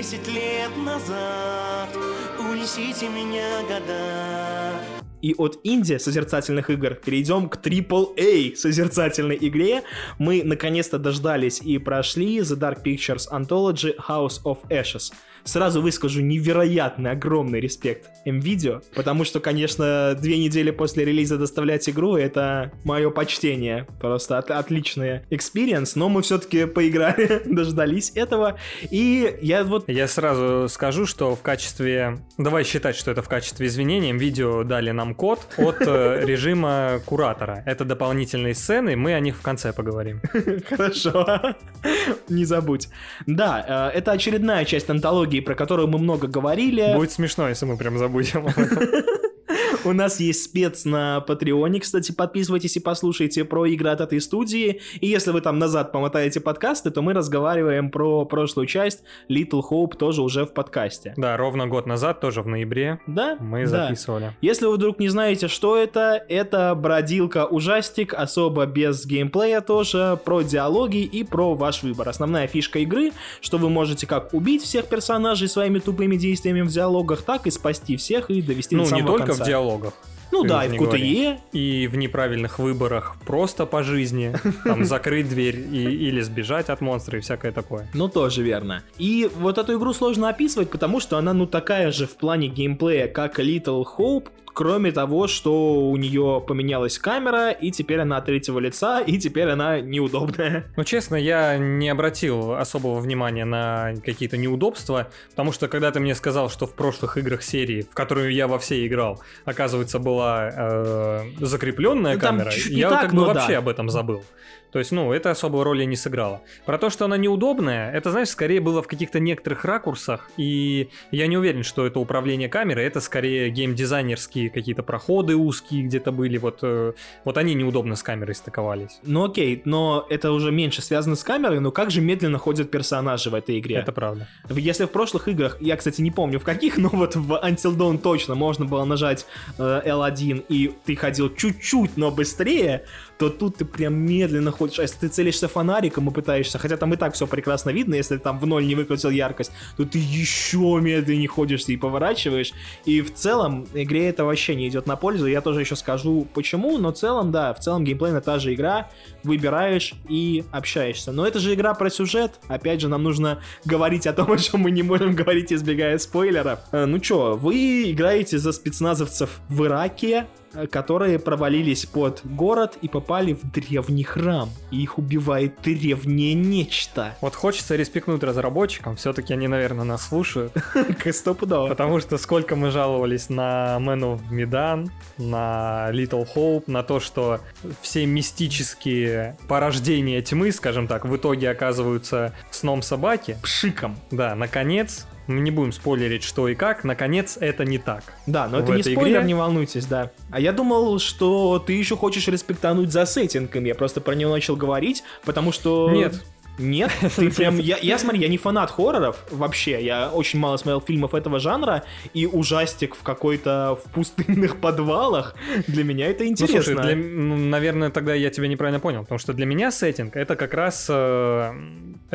[SPEAKER 3] десять лет назад Унесите меня года
[SPEAKER 2] И от инди созерцательных игр перейдем к AAA созерцательной игре. Мы наконец-то дождались и прошли The Dark Pictures Anthology House of Ashes. Сразу выскажу невероятный, огромный респект NVIDIA, потому что, конечно, две недели после релиза доставлять игру — это мое почтение. Просто от- отличный experience, но мы все-таки поиграли, дождались этого. И я вот
[SPEAKER 1] Я сразу скажу, что в качестве... Давай считать, что это в качестве извинения. NVIDIA дали нам код от э, режима куратора. Это дополнительные сцены, мы о них в конце поговорим.
[SPEAKER 2] Хорошо. Не забудь. Да, э, это очередная часть антологии, про которую мы много говорили.
[SPEAKER 1] Будет смешно, если мы прям забудем.
[SPEAKER 2] У нас есть спец на Патреоне, кстати, подписывайтесь и послушайте про игры от этой студии. И если вы там назад помотаете подкасты, то мы разговариваем про прошлую часть Little Hope тоже уже в подкасте.
[SPEAKER 1] Да, ровно год назад, тоже в ноябре,
[SPEAKER 2] Да?
[SPEAKER 1] мы
[SPEAKER 2] Да.
[SPEAKER 1] записывали.
[SPEAKER 2] Если вы вдруг не знаете, что это, это бродилка-ужастик, особо без геймплея тоже, про диалоги и про ваш выбор. Основная фишка игры, что вы можете как убить всех персонажей своими тупыми действиями в диалогах, так и спасти всех и довести
[SPEAKER 1] Ну,
[SPEAKER 2] до
[SPEAKER 1] не
[SPEAKER 2] самого
[SPEAKER 1] только
[SPEAKER 2] конца.
[SPEAKER 1] в диалогах.
[SPEAKER 2] Ну
[SPEAKER 1] ты
[SPEAKER 2] да, и в E. QTE,
[SPEAKER 1] И в неправильных выборах просто по жизни. Там закрыть дверь и, или сбежать от монстра и всякое такое.
[SPEAKER 2] Ну, тоже верно. И вот эту игру сложно описывать, потому что она, ну, такая же в плане геймплея, как Little Hope, кроме того, что у нее поменялась камера, и теперь она от третьего лица, и теперь она неудобная.
[SPEAKER 1] Ну, честно, я не обратил особого внимания на какие-то неудобства, потому что когда ты мне сказал, что в прошлых играх серии, в которую я во все играл, оказывается, была э, закрепленная
[SPEAKER 2] Ну,
[SPEAKER 1] камера, я
[SPEAKER 2] так,
[SPEAKER 1] как бы
[SPEAKER 2] но
[SPEAKER 1] вообще
[SPEAKER 2] да.
[SPEAKER 1] об этом забыл. То есть, ну, это особой роли не сыграло. Про то, что она неудобная, это, знаешь, скорее было в каких-то некоторых ракурсах, и я не уверен, что это управление камерой, это скорее геймдизайнерские какие-то проходы узкие где-то были, вот, э, вот они неудобно с камерой стыковались.
[SPEAKER 2] Ну окей, но это уже меньше связано с камерой, но как же медленно ходят персонажи в этой игре?
[SPEAKER 1] Это правда.
[SPEAKER 2] Если в прошлых играх, я, кстати, не помню в каких, но вот в Until Dawn точно можно было нажать э, L1 и ты ходил чуть-чуть, но быстрее, то тут ты прям медленно ходишь. А если ты целишься фонариком и пытаешься, хотя там и так все прекрасно видно, если ты там в ноль не выкрутил яркость, то ты еще медленнее ходишь и поворачиваешь. И в целом игре это вообще не идет на пользу. Я тоже еще скажу почему, но в целом, да, в целом геймплейна та же игра, выбираешь и общаешься. Но это же игра про сюжет. Опять же, нам нужно говорить о том, о чем мы не можем говорить, избегая спойлеров. Э, Ну чё, вы играете за спецназовцев в Ираке, которые провалились под город и попали в древний храм. И их убивает древнее нечто.
[SPEAKER 1] Вот хочется респектнуть разработчикам, все-таки они, наверное, нас слушают,
[SPEAKER 2] К стопудово.
[SPEAKER 1] потому что сколько мы жаловались на Man of Medan, на Little Hope, на то, что все мистические порождения тьмы, скажем так, в итоге оказываются сном собаки.
[SPEAKER 2] Пшиком.
[SPEAKER 1] Да, наконец, мы не будем спойлерить, что и как, наконец, это не так.
[SPEAKER 2] Да, но это не спойлер,
[SPEAKER 1] игре-
[SPEAKER 2] не волнуйтесь, да. А я думал, что ты еще хочешь респектануть за сеттингом. Я просто про него начал говорить, потому что...
[SPEAKER 1] Нет.
[SPEAKER 2] Нет, ты прям... Я, я, смотри, я не фанат хорроров вообще. Я очень мало смотрел фильмов этого жанра, и ужастик в какой-то в пустынных подвалах, для меня это
[SPEAKER 1] Ну,
[SPEAKER 2] интересно.
[SPEAKER 1] слушай, для- ну, наверное, тогда я тебя неправильно понял, потому что для меня сеттинг это как раз э,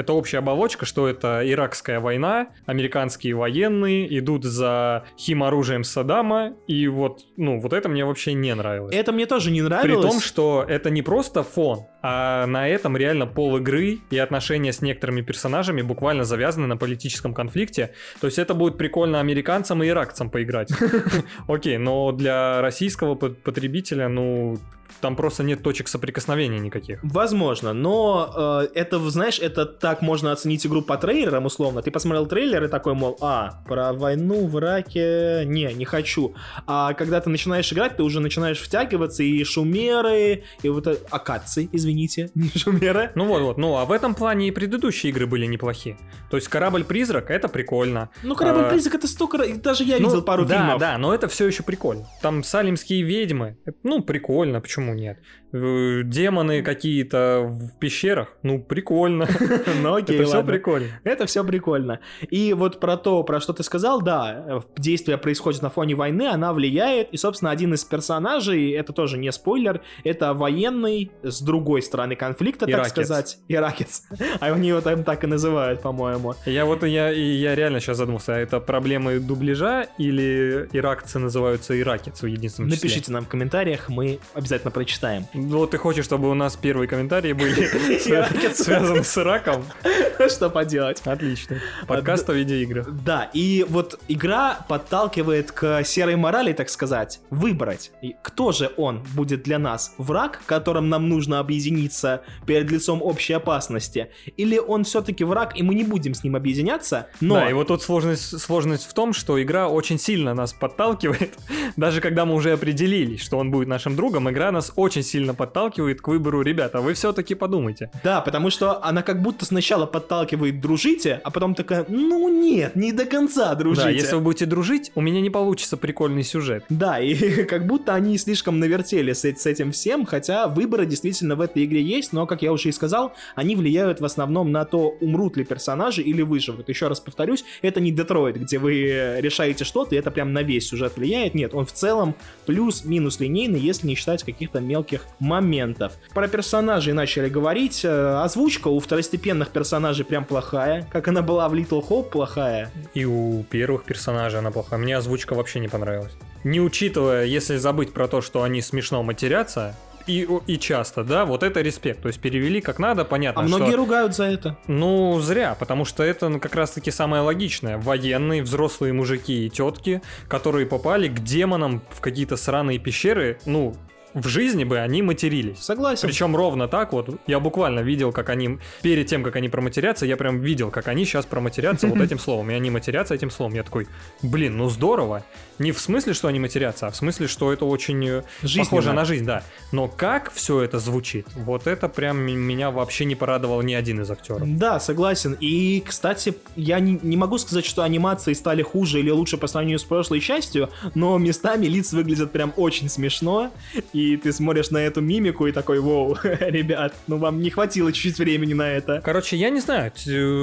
[SPEAKER 1] это общая оболочка, что это иракская война, американские военные идут за химоружием Саддама, и вот, ну, вот это мне вообще не нравилось.
[SPEAKER 2] Это мне тоже не
[SPEAKER 1] При
[SPEAKER 2] нравилось.
[SPEAKER 1] том, что это не просто фон, а на этом реально пол игры и отношения с некоторыми персонажами буквально завязаны на политическом конфликте. То есть это будет прикольно американцам и иракцам поиграть. Окей, но для российского пот- потребителя, ну, там просто нет точек соприкосновения никаких.
[SPEAKER 2] Возможно, но э, это, знаешь, это так можно оценить игру по трейлерам, условно. Ты посмотрел трейлер и такой, мол, а, про войну в Ираке, не, не хочу. А когда ты начинаешь играть, ты уже начинаешь втягиваться, и шумеры, и вот. Акации, извините, не шумеры.
[SPEAKER 1] Ну вот-вот, ну а в этом плане и предыдущие игры были неплохие. То есть корабль-призрак это прикольно.
[SPEAKER 2] Ну, корабль
[SPEAKER 1] А,
[SPEAKER 2] призрак это столько... раз- Даже я
[SPEAKER 1] Ну,
[SPEAKER 2] видел пару
[SPEAKER 1] да,
[SPEAKER 2] фильмов.
[SPEAKER 1] Да, но это все еще прикольно. Там салимские ведьмы, ну, прикольно, почему нет? Демоны какие-то в пещерах, ну, прикольно.
[SPEAKER 2] Ну, окей,
[SPEAKER 1] Это все прикольно.
[SPEAKER 2] Это все прикольно. И вот про то, про что ты сказал, да, э, действие происходит на фоне войны, она влияет, и, собственно, один из персонажей, это тоже не спойлер, это военный с другой стороны конфликта, так сказать. Иракец. А они его там так и называют, по-моему.
[SPEAKER 1] Я вот, я, я реально сейчас задумался, а это проблемы дубляжа или иракцы называются иракец в единственном числе?
[SPEAKER 2] Напишите нам в комментариях, мы обязательно прочитаем.
[SPEAKER 1] Вот ты хочешь, чтобы у нас первые комментарии были связаны с Ираком?
[SPEAKER 2] Что поделать?
[SPEAKER 1] Отлично. Подкаст о видеоиграх.
[SPEAKER 2] Да, и вот игра подталкивает к серой морали, так сказать, выбрать, кто же он будет для нас. Враг, которым нам нужно объединить объединиться перед лицом общей опасности, или он все-таки враг, и мы не будем с ним объединяться, но...
[SPEAKER 1] Да, и вот тут сложность, сложность в том, что игра очень сильно нас подталкивает, даже когда мы уже определились, что он будет нашим другом, игра нас очень сильно подталкивает к выбору, ребята, вы все-таки подумайте.
[SPEAKER 2] Да, потому что она как будто сначала подталкивает дружите, а потом такая, ну нет, не до конца дружите.
[SPEAKER 1] Да, если вы будете дружить, у меня не получится прикольный сюжет.
[SPEAKER 2] Да, и как будто они слишком навертели с, с этим всем, хотя выборы действительно в этой игре есть, но, как я уже и сказал, они влияют в основном на то, умрут ли персонажи или выживут. Еще раз повторюсь, это не Детройт, где вы решаете что-то, и это прям на весь сюжет влияет. Нет, он в целом плюс-минус линейный, если не считать каких-то мелких моментов. Про персонажей начали говорить. Э, озвучка у второстепенных персонажей прям плохая, как она была в Little Hope плохая.
[SPEAKER 1] И у первых персонажей она плохая. Мне озвучка вообще не понравилась. Не учитывая, если забыть про то, что они смешно матерятся, и, и часто, да, вот это респект. То есть перевели как надо, понятно.
[SPEAKER 2] А многие
[SPEAKER 1] что...
[SPEAKER 2] ругают за это.
[SPEAKER 1] Ну, зря, потому что это ну, как раз-таки самое логичное. Военные, взрослые мужики и тетки, которые попали к демонам в какие-то сраные пещеры, ну, в жизни бы они матерились.
[SPEAKER 2] Согласен.
[SPEAKER 1] Причем ровно так вот. Я буквально видел, как они, перед тем, как они проматерятся, я прям видел, как они сейчас проматерятся вот этим словом. И они матерятся этим словом. Я такой, блин, ну здорово. Не в смысле, что они матерятся, а в смысле, что это очень э, Жизненно. похоже на жизнь, да. Но как все это звучит, вот это прям меня вообще не порадовал ни один из актеров.
[SPEAKER 2] Да, согласен. И, кстати, я не, не могу сказать, что анимации стали хуже или лучше по сравнению с прошлой частью, но местами лица выглядят прям очень смешно. И ты смотришь на эту мимику и такой, воу, ребят, ну вам не хватило чуть-чуть времени на это.
[SPEAKER 1] Короче, я не знаю,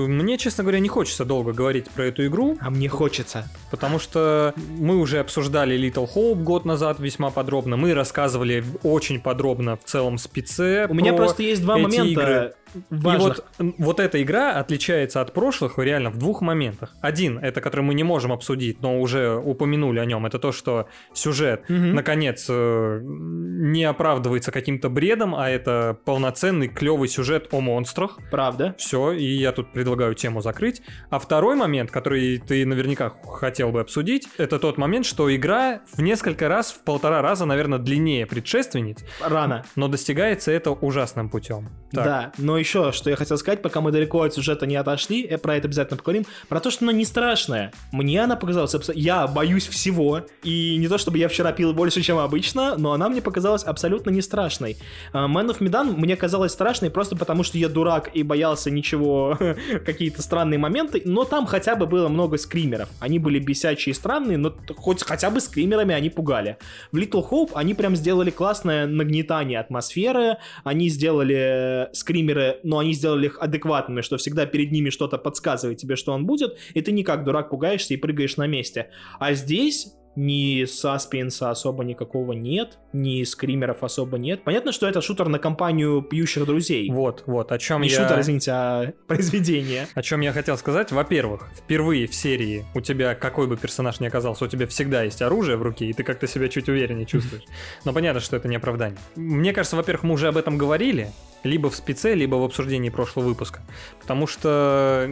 [SPEAKER 1] мне, честно говоря, не хочется долго говорить про эту игру.
[SPEAKER 2] А мне хочется.
[SPEAKER 1] Потому что мы уже обсуждали Little Hope год назад весьма подробно. Мы рассказывали очень подробно в целом спеце.
[SPEAKER 2] У меня просто есть два момента. Игры
[SPEAKER 1] важных. И вот, вот эта игра отличается от прошлых реально в двух моментах. Один, это который мы не можем обсудить, но уже упомянули о нем, это то, что сюжет, угу. наконец, э, не оправдывается каким-то бредом, а это полноценный клевый сюжет о монстрах.
[SPEAKER 2] Правда.
[SPEAKER 1] Все, и я тут предлагаю тему закрыть. А второй момент, который ты наверняка хотел бы обсудить, это тот момент, что игра в несколько раз, в полтора раза, наверное, длиннее предшественниц.
[SPEAKER 2] Рано.
[SPEAKER 1] Но достигается это ужасным путем.
[SPEAKER 2] Так. Да, но еще, что я хотел сказать, пока мы далеко от сюжета не отошли, я про это обязательно поговорим, про то, что она не страшная. Мне она показалась, я боюсь всего, и не то чтобы я вчера пил больше, чем обычно, но она мне показалась абсолютно не страшной. А, Man of Medan мне казалась страшной просто потому, что я дурак и боялся ничего, какие-то странные моменты, но там хотя бы было много скримеров. Они были бесячие и странные, но хоть хотя бы скримерами они пугали. В Little Hope они прям сделали классное нагнетание атмосферы, они сделали скримеры но они сделали их адекватными, что всегда перед ними что-то подсказывает тебе, что он будет, и ты не как дурак пугаешься и прыгаешь на месте. А здесь ни саспенса особо никакого нет, ни скримеров особо нет. Понятно, что это шутер на компанию пьющих друзей.
[SPEAKER 1] Вот, вот, о чем
[SPEAKER 2] Не
[SPEAKER 1] я...
[SPEAKER 2] шутер, извините, а произведение.
[SPEAKER 1] О чем я хотел сказать. Во-первых, впервые в серии у тебя, какой бы персонаж ни оказался, у тебя всегда есть оружие в руке, и ты как-то себя чуть увереннее чувствуешь. Но понятно, что это не оправдание. Мне кажется, во-первых, мы уже об этом говорили, либо в спеце, либо в обсуждении прошлого выпуска. Потому что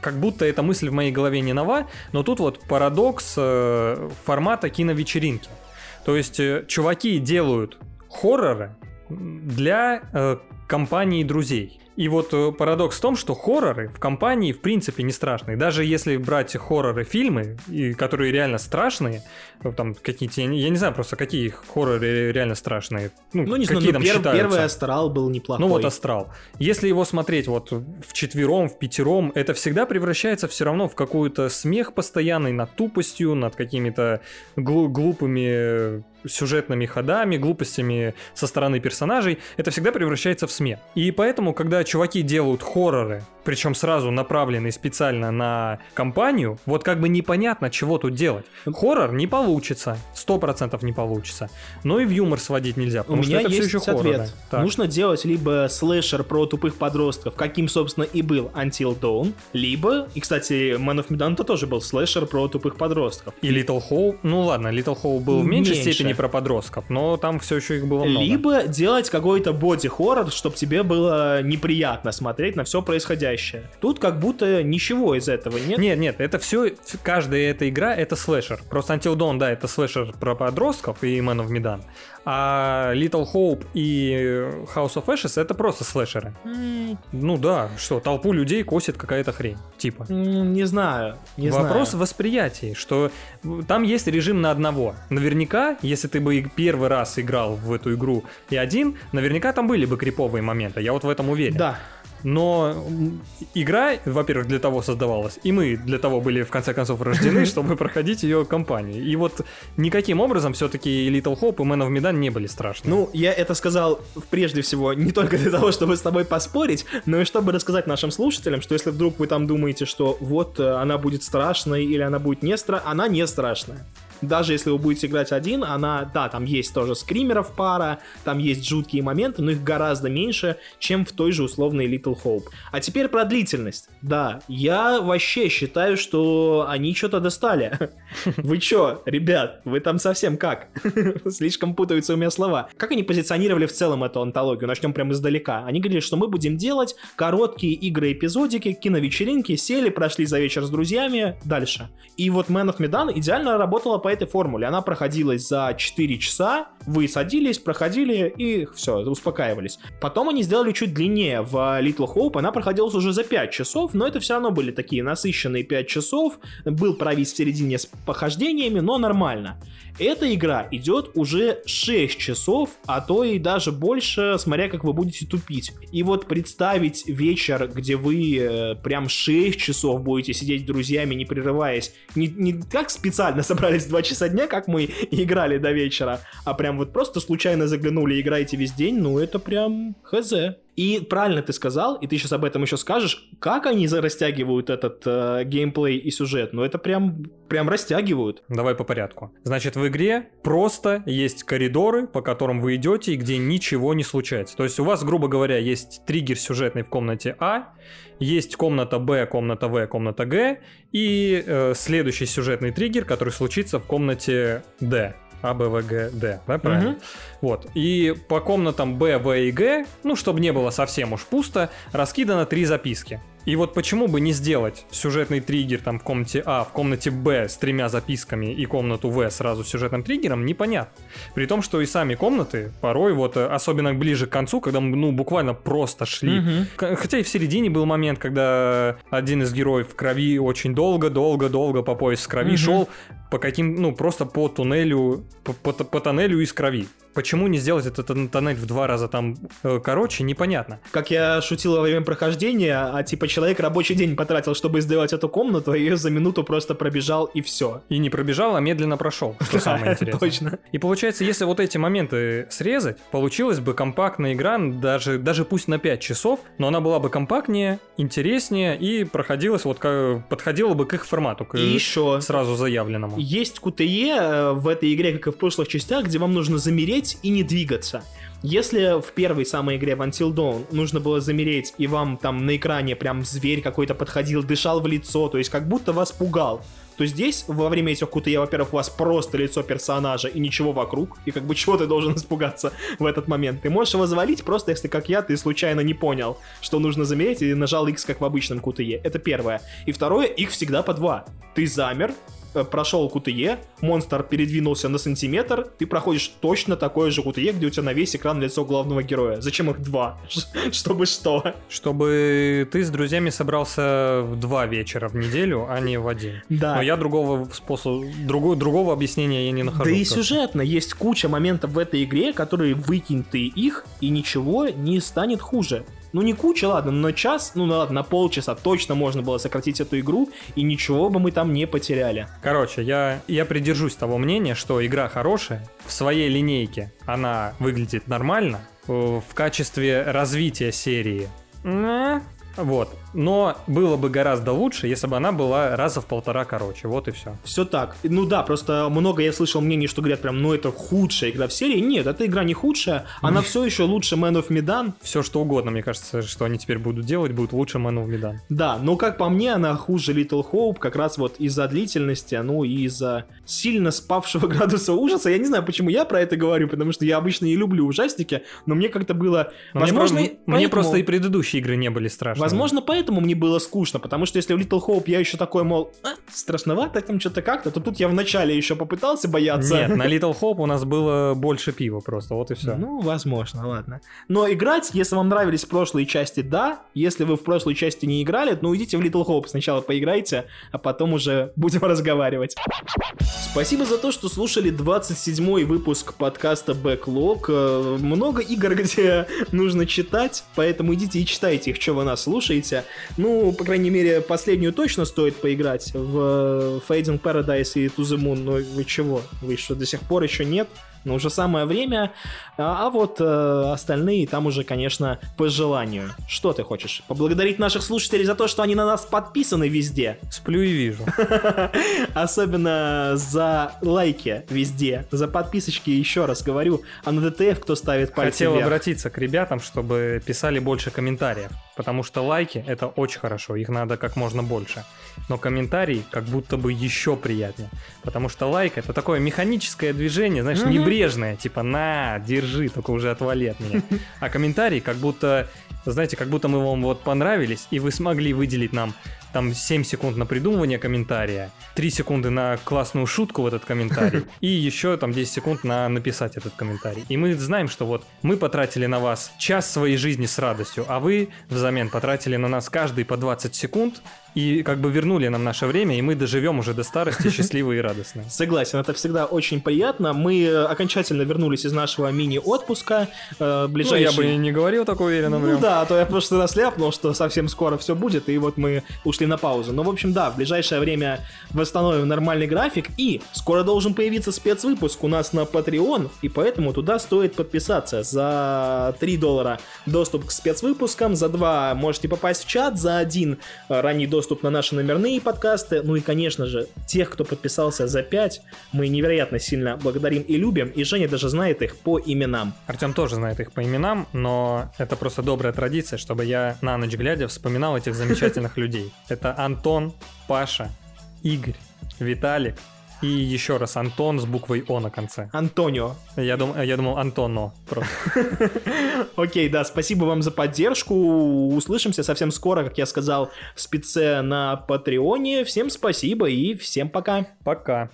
[SPEAKER 1] как будто эта мысль в моей голове не нова, но тут вот парадокс э, формата киновечеринки. То есть э, чуваки делают хорроры для э, компании друзей. И вот э, парадокс в том, что хорроры в компании в принципе не страшные. Даже если брать хорроры фильмы, которые реально страшные, ну, там какие-то, я не знаю просто, какие хорроры реально страшные.
[SPEAKER 2] Ну, ну не знаю, ну,
[SPEAKER 1] там
[SPEAKER 2] пер, первый Астрал был неплохой.
[SPEAKER 1] Ну вот Астрал. Если его смотреть вот в четвером, в пятером, это всегда превращается все равно в какую-то смех постоянный над тупостью, над какими-то глу- глупыми сюжетными ходами, глупостями со стороны персонажей, это всегда превращается в смех. И поэтому, когда чуваки делают хорроры, причем сразу направленные специально на компанию, вот как бы непонятно, чего тут делать. Хоррор не получится, сто процентов не получится. Но и в юмор сводить нельзя, потому
[SPEAKER 2] У
[SPEAKER 1] что
[SPEAKER 2] меня
[SPEAKER 1] это
[SPEAKER 2] есть
[SPEAKER 1] все еще
[SPEAKER 2] ответ.
[SPEAKER 1] Так.
[SPEAKER 2] Нужно делать либо слэшер про тупых подростков, каким, собственно, и был Until Dawn, либо, и, кстати, Man of Medan то тоже был слэшер про тупых подростков.
[SPEAKER 1] И Little Hope, ну ладно, Little Hope был в меньшей Меньше. степени про подростков, но там все еще их было много.
[SPEAKER 2] Либо делать какой-то боди-хоррор, чтобы тебе было неприятно смотреть на все происходящее. Тут как будто ничего из этого нет.
[SPEAKER 1] Нет, нет, это все, каждая эта игра это слэшер. Просто Until Dawn, да, это слэшер про подростков и Man of Medan. А Little Hope и House of Ashes это просто слэшеры. Ну да, что, толпу людей косит какая-то хрень, типа.
[SPEAKER 2] Не знаю, не
[SPEAKER 1] Вопрос
[SPEAKER 2] знаю.
[SPEAKER 1] в восприятии, что там есть режим на одного. Наверняка, если ты бы первый раз играл в эту игру и один, наверняка там были бы криповые моменты, я вот в этом уверен.
[SPEAKER 2] Да,
[SPEAKER 1] Но игра, во-первых, для того создавалась, и мы для того были в конце концов рождены, чтобы проходить ее кампанию. И вот никаким образом все-таки Little Hope и Man of Medan не были страшны.
[SPEAKER 2] Ну, я это сказал прежде всего не только для того, чтобы с тобой поспорить, но и чтобы рассказать нашим слушателям, что если вдруг вы там думаете, что вот э, она будет страшной или она будет не страшной, она не страшная. Даже если вы будете играть один, она, да, там есть тоже скримеров пара, там есть жуткие моменты, но их гораздо меньше, чем в той же условной Little Hope. А теперь про длительность. Да, я вообще считаю, что они что-то достали. Вы чё, ребят, вы там совсем как? Слишком путаются у меня слова. Как они позиционировали в целом эту антологию? Начнем прямо издалека. Они говорили, что мы будем делать короткие игры-эпизодики, киновечеринки, сели, прошли за вечер с друзьями, дальше. И вот Man of Medan идеально работала по этой формуле. Она проходилась за 4 часа, вы садились, проходили и все, успокаивались. Потом они сделали чуть длиннее. В Little Hope она проходилась уже за 5 часов, но это все равно были такие насыщенные 5 часов. Был провис в середине с похождениями, но нормально. Эта игра идет уже 6 часов, а то и даже больше, смотря как вы будете тупить. И вот представить вечер, где вы э, прям 6 часов будете сидеть с друзьями, не прерываясь, не, не как специально собрались в 2 часа дня, как мы играли до вечера, а прям вот просто случайно заглянули играете весь день, ну это прям хз. И правильно ты сказал, и ты сейчас об этом еще скажешь, как они растягивают этот э, геймплей и сюжет, ну это прям, прям растягивают.
[SPEAKER 1] Давай по порядку. Значит, в игре просто есть коридоры, по которым вы идете, и где ничего не случается. То есть у вас, грубо говоря, есть триггер сюжетный в комнате А, есть комната Б, комната В, комната Г, и э, следующий сюжетный триггер, который случится в комнате Д. А, Б, В, Г, Д, да, правильно?
[SPEAKER 2] Мгм.
[SPEAKER 1] Вот. И по комнатам Б, В и Г, ну, чтобы не было совсем уж пусто, раскидано три записки. И вот почему бы не сделать сюжетный триггер там в комнате А, в комнате Б с тремя записками и комнату В сразу сюжетным триггером, непонятно. При том, что и сами комнаты порой, вот э, особенно ближе к концу, когда мы, ну, буквально просто шли. К- Хотя и в середине был момент, когда один из героев в крови очень долго, долго, долго по пояс крови
[SPEAKER 2] Мгм.
[SPEAKER 1] шел по каким, ну, просто по туннелю, по, по- по тоннелю из крови. Почему не сделать этот тон- тоннель в два раза там э, короче, непонятно.
[SPEAKER 2] Как я шутил во время прохождения, а типа человек рабочий день потратил, чтобы сделать эту комнату, а ее за минуту просто пробежал и все.
[SPEAKER 1] И не пробежал, а медленно прошел, что самое интересное.
[SPEAKER 2] Точно.
[SPEAKER 1] И получается, если вот эти моменты срезать, получилась бы компактная игра, даже, даже пусть на 5 часов, но она была бы компактнее, интереснее и проходилась вот как, подходила бы к их формату, к
[SPEAKER 2] И еще
[SPEAKER 1] сразу заявленному.
[SPEAKER 2] есть QTE э, в этой игре, как и в прошлых частях, где вам нужно замереть и не двигаться. Если в первой самой игре в Until Dawn нужно было замереть, и вам там на экране прям зверь какой-то подходил, дышал в лицо, то есть как будто вас пугал, то здесь во время этих QTE, во-первых, у вас просто лицо персонажа и ничего вокруг, и как бы чего ты должен испугаться в этот момент. Ты можешь его завалить просто, если, как я, ты случайно не понял, что нужно замереть и нажал X, как в обычном QTE. Это первое. И второе, их всегда по два. Ты замер, прошел QTE, монстр передвинулся на сантиметр, ты проходишь точно такое же QTE, где у тебя на весь экран лицо главного героя. Зачем их два? Чтобы что?
[SPEAKER 1] Чтобы ты с друзьями собрался в два вечера в неделю, а не в один.
[SPEAKER 2] Да.
[SPEAKER 1] Но я другого способа, другого, другого объяснения я не нахожу.
[SPEAKER 2] Да и
[SPEAKER 1] просто.
[SPEAKER 2] сюжетно есть куча моментов в этой игре, которые выкинь ты их, и ничего не станет хуже. Ну не куча, ладно, но час, ну ладно, на полчаса точно можно было сократить эту игру, и ничего бы мы там не потеряли.
[SPEAKER 1] Короче, я, я придержусь того мнения, что игра хорошая, в своей линейке она выглядит нормально, э, в качестве развития серии. Вот. Но было бы гораздо лучше, если бы она была раза в полтора короче. Вот и все.
[SPEAKER 2] Все так. Ну да, просто много я слышал мнений, что говорят прям, ну это худшая игра в серии. Нет, эта игра не худшая, она все еще лучше Man of Medan.
[SPEAKER 1] Все что угодно, мне кажется, что они теперь будут делать, будет лучше Man of Medan.
[SPEAKER 2] Да, но как по мне, она хуже Little Hope, как раз вот из-за длительности, ну и из-за сильно спавшего градуса ужаса. Я не знаю, почему я про это говорю, потому что я обычно не люблю ужастики, но мне как-то было...
[SPEAKER 1] Но
[SPEAKER 2] возможно,
[SPEAKER 1] мне
[SPEAKER 2] поэтому-
[SPEAKER 1] просто и предыдущие игры не были страшны.
[SPEAKER 2] Возможно, поэтому мне было скучно, потому что если в Little Hope я еще такой, мол, «А, страшновато там что-то как-то, то тут я вначале еще попытался бояться.
[SPEAKER 1] Нет, на Little Hope у нас было больше пива просто, вот и все.
[SPEAKER 2] Ну, возможно, ладно. Но играть, если вам нравились прошлые части, да. Если вы в прошлой части не играли, ну идите в Little Hope сначала поиграйте, а потом уже будем разговаривать. Спасибо за то, что слушали 27-й выпуск подкаста Backlog. Э, Много игр, где нужно читать, поэтому идите и читайте их, что вы нас слушаете. Ну, по крайней мере, последнюю точно стоит поиграть в Fading Paradise и To the Moon. Но вы чего? Вы что, до сих пор еще нет? Но уже самое время. А, а вот э, остальные там уже, конечно, по желанию. Что ты хочешь? Поблагодарить наших слушателей за то, что они на нас подписаны везде.
[SPEAKER 1] Сплю и вижу.
[SPEAKER 2] Особенно за лайки везде, за подписочки, еще раз говорю. А на ДТФ кто ставит пальцы
[SPEAKER 1] Хотел
[SPEAKER 2] вверх?
[SPEAKER 1] обратиться к ребятам, чтобы писали больше комментариев. Потому что лайки это очень хорошо, их надо как можно больше. Но комментарии как будто бы еще приятнее. Потому что лайк это такое механическое движение, знаешь,
[SPEAKER 2] Мгм.
[SPEAKER 1] Небрежное. Типа на, держи, только уже отвали от меня. А комментарий как будто, знаете, как будто мы вам вот понравились, и вы смогли выделить нам там 7 секунд на придумывание комментария, 3 секунды на классную шутку в этот комментарий, и еще там 10 секунд на написать этот комментарий. И мы знаем, что вот мы потратили на вас час своей жизни с радостью, а вы взамен потратили на нас каждый по 20 секунд, и как бы вернули нам наше время, и мы доживем уже до старости счастливые и радостные.
[SPEAKER 2] Согласен, это всегда очень приятно. Мы э, окончательно вернулись из нашего мини-отпуска. Э,
[SPEAKER 1] Ну,
[SPEAKER 2] Ближайший...
[SPEAKER 1] я бы и не говорил так уверенно
[SPEAKER 2] Ну да, а то я просто раз ляпнул, что совсем скоро все будет, и вот мы ушли на паузу. Но, в общем, да, в ближайшее время восстановим нормальный график, и скоро должен появиться спецвыпуск у нас на Patreon, и поэтому туда стоит подписаться. За 3 доллара доступ к спецвыпускам, за 2 можете попасть в чат, за 1 ранний доступ на наши номерные подкасты, ну и, конечно же, тех, кто подписался за 5, мы невероятно сильно благодарим и любим, и Женя даже знает их по именам.
[SPEAKER 1] Артем тоже знает их по именам, но это просто добрая традиция, чтобы я на ночь глядя вспоминал этих замечательных людей. Это Антон, Паша, Игорь, Виталик и еще раз Антон с буквой О на конце.
[SPEAKER 2] Антонио,
[SPEAKER 1] Я, дум, я думал Антоно просто.
[SPEAKER 2] Окей, да, спасибо вам за поддержку. Услышимся совсем скоро, как я сказал, в спеце на Патреоне. Всем спасибо и всем пока.
[SPEAKER 1] Пока.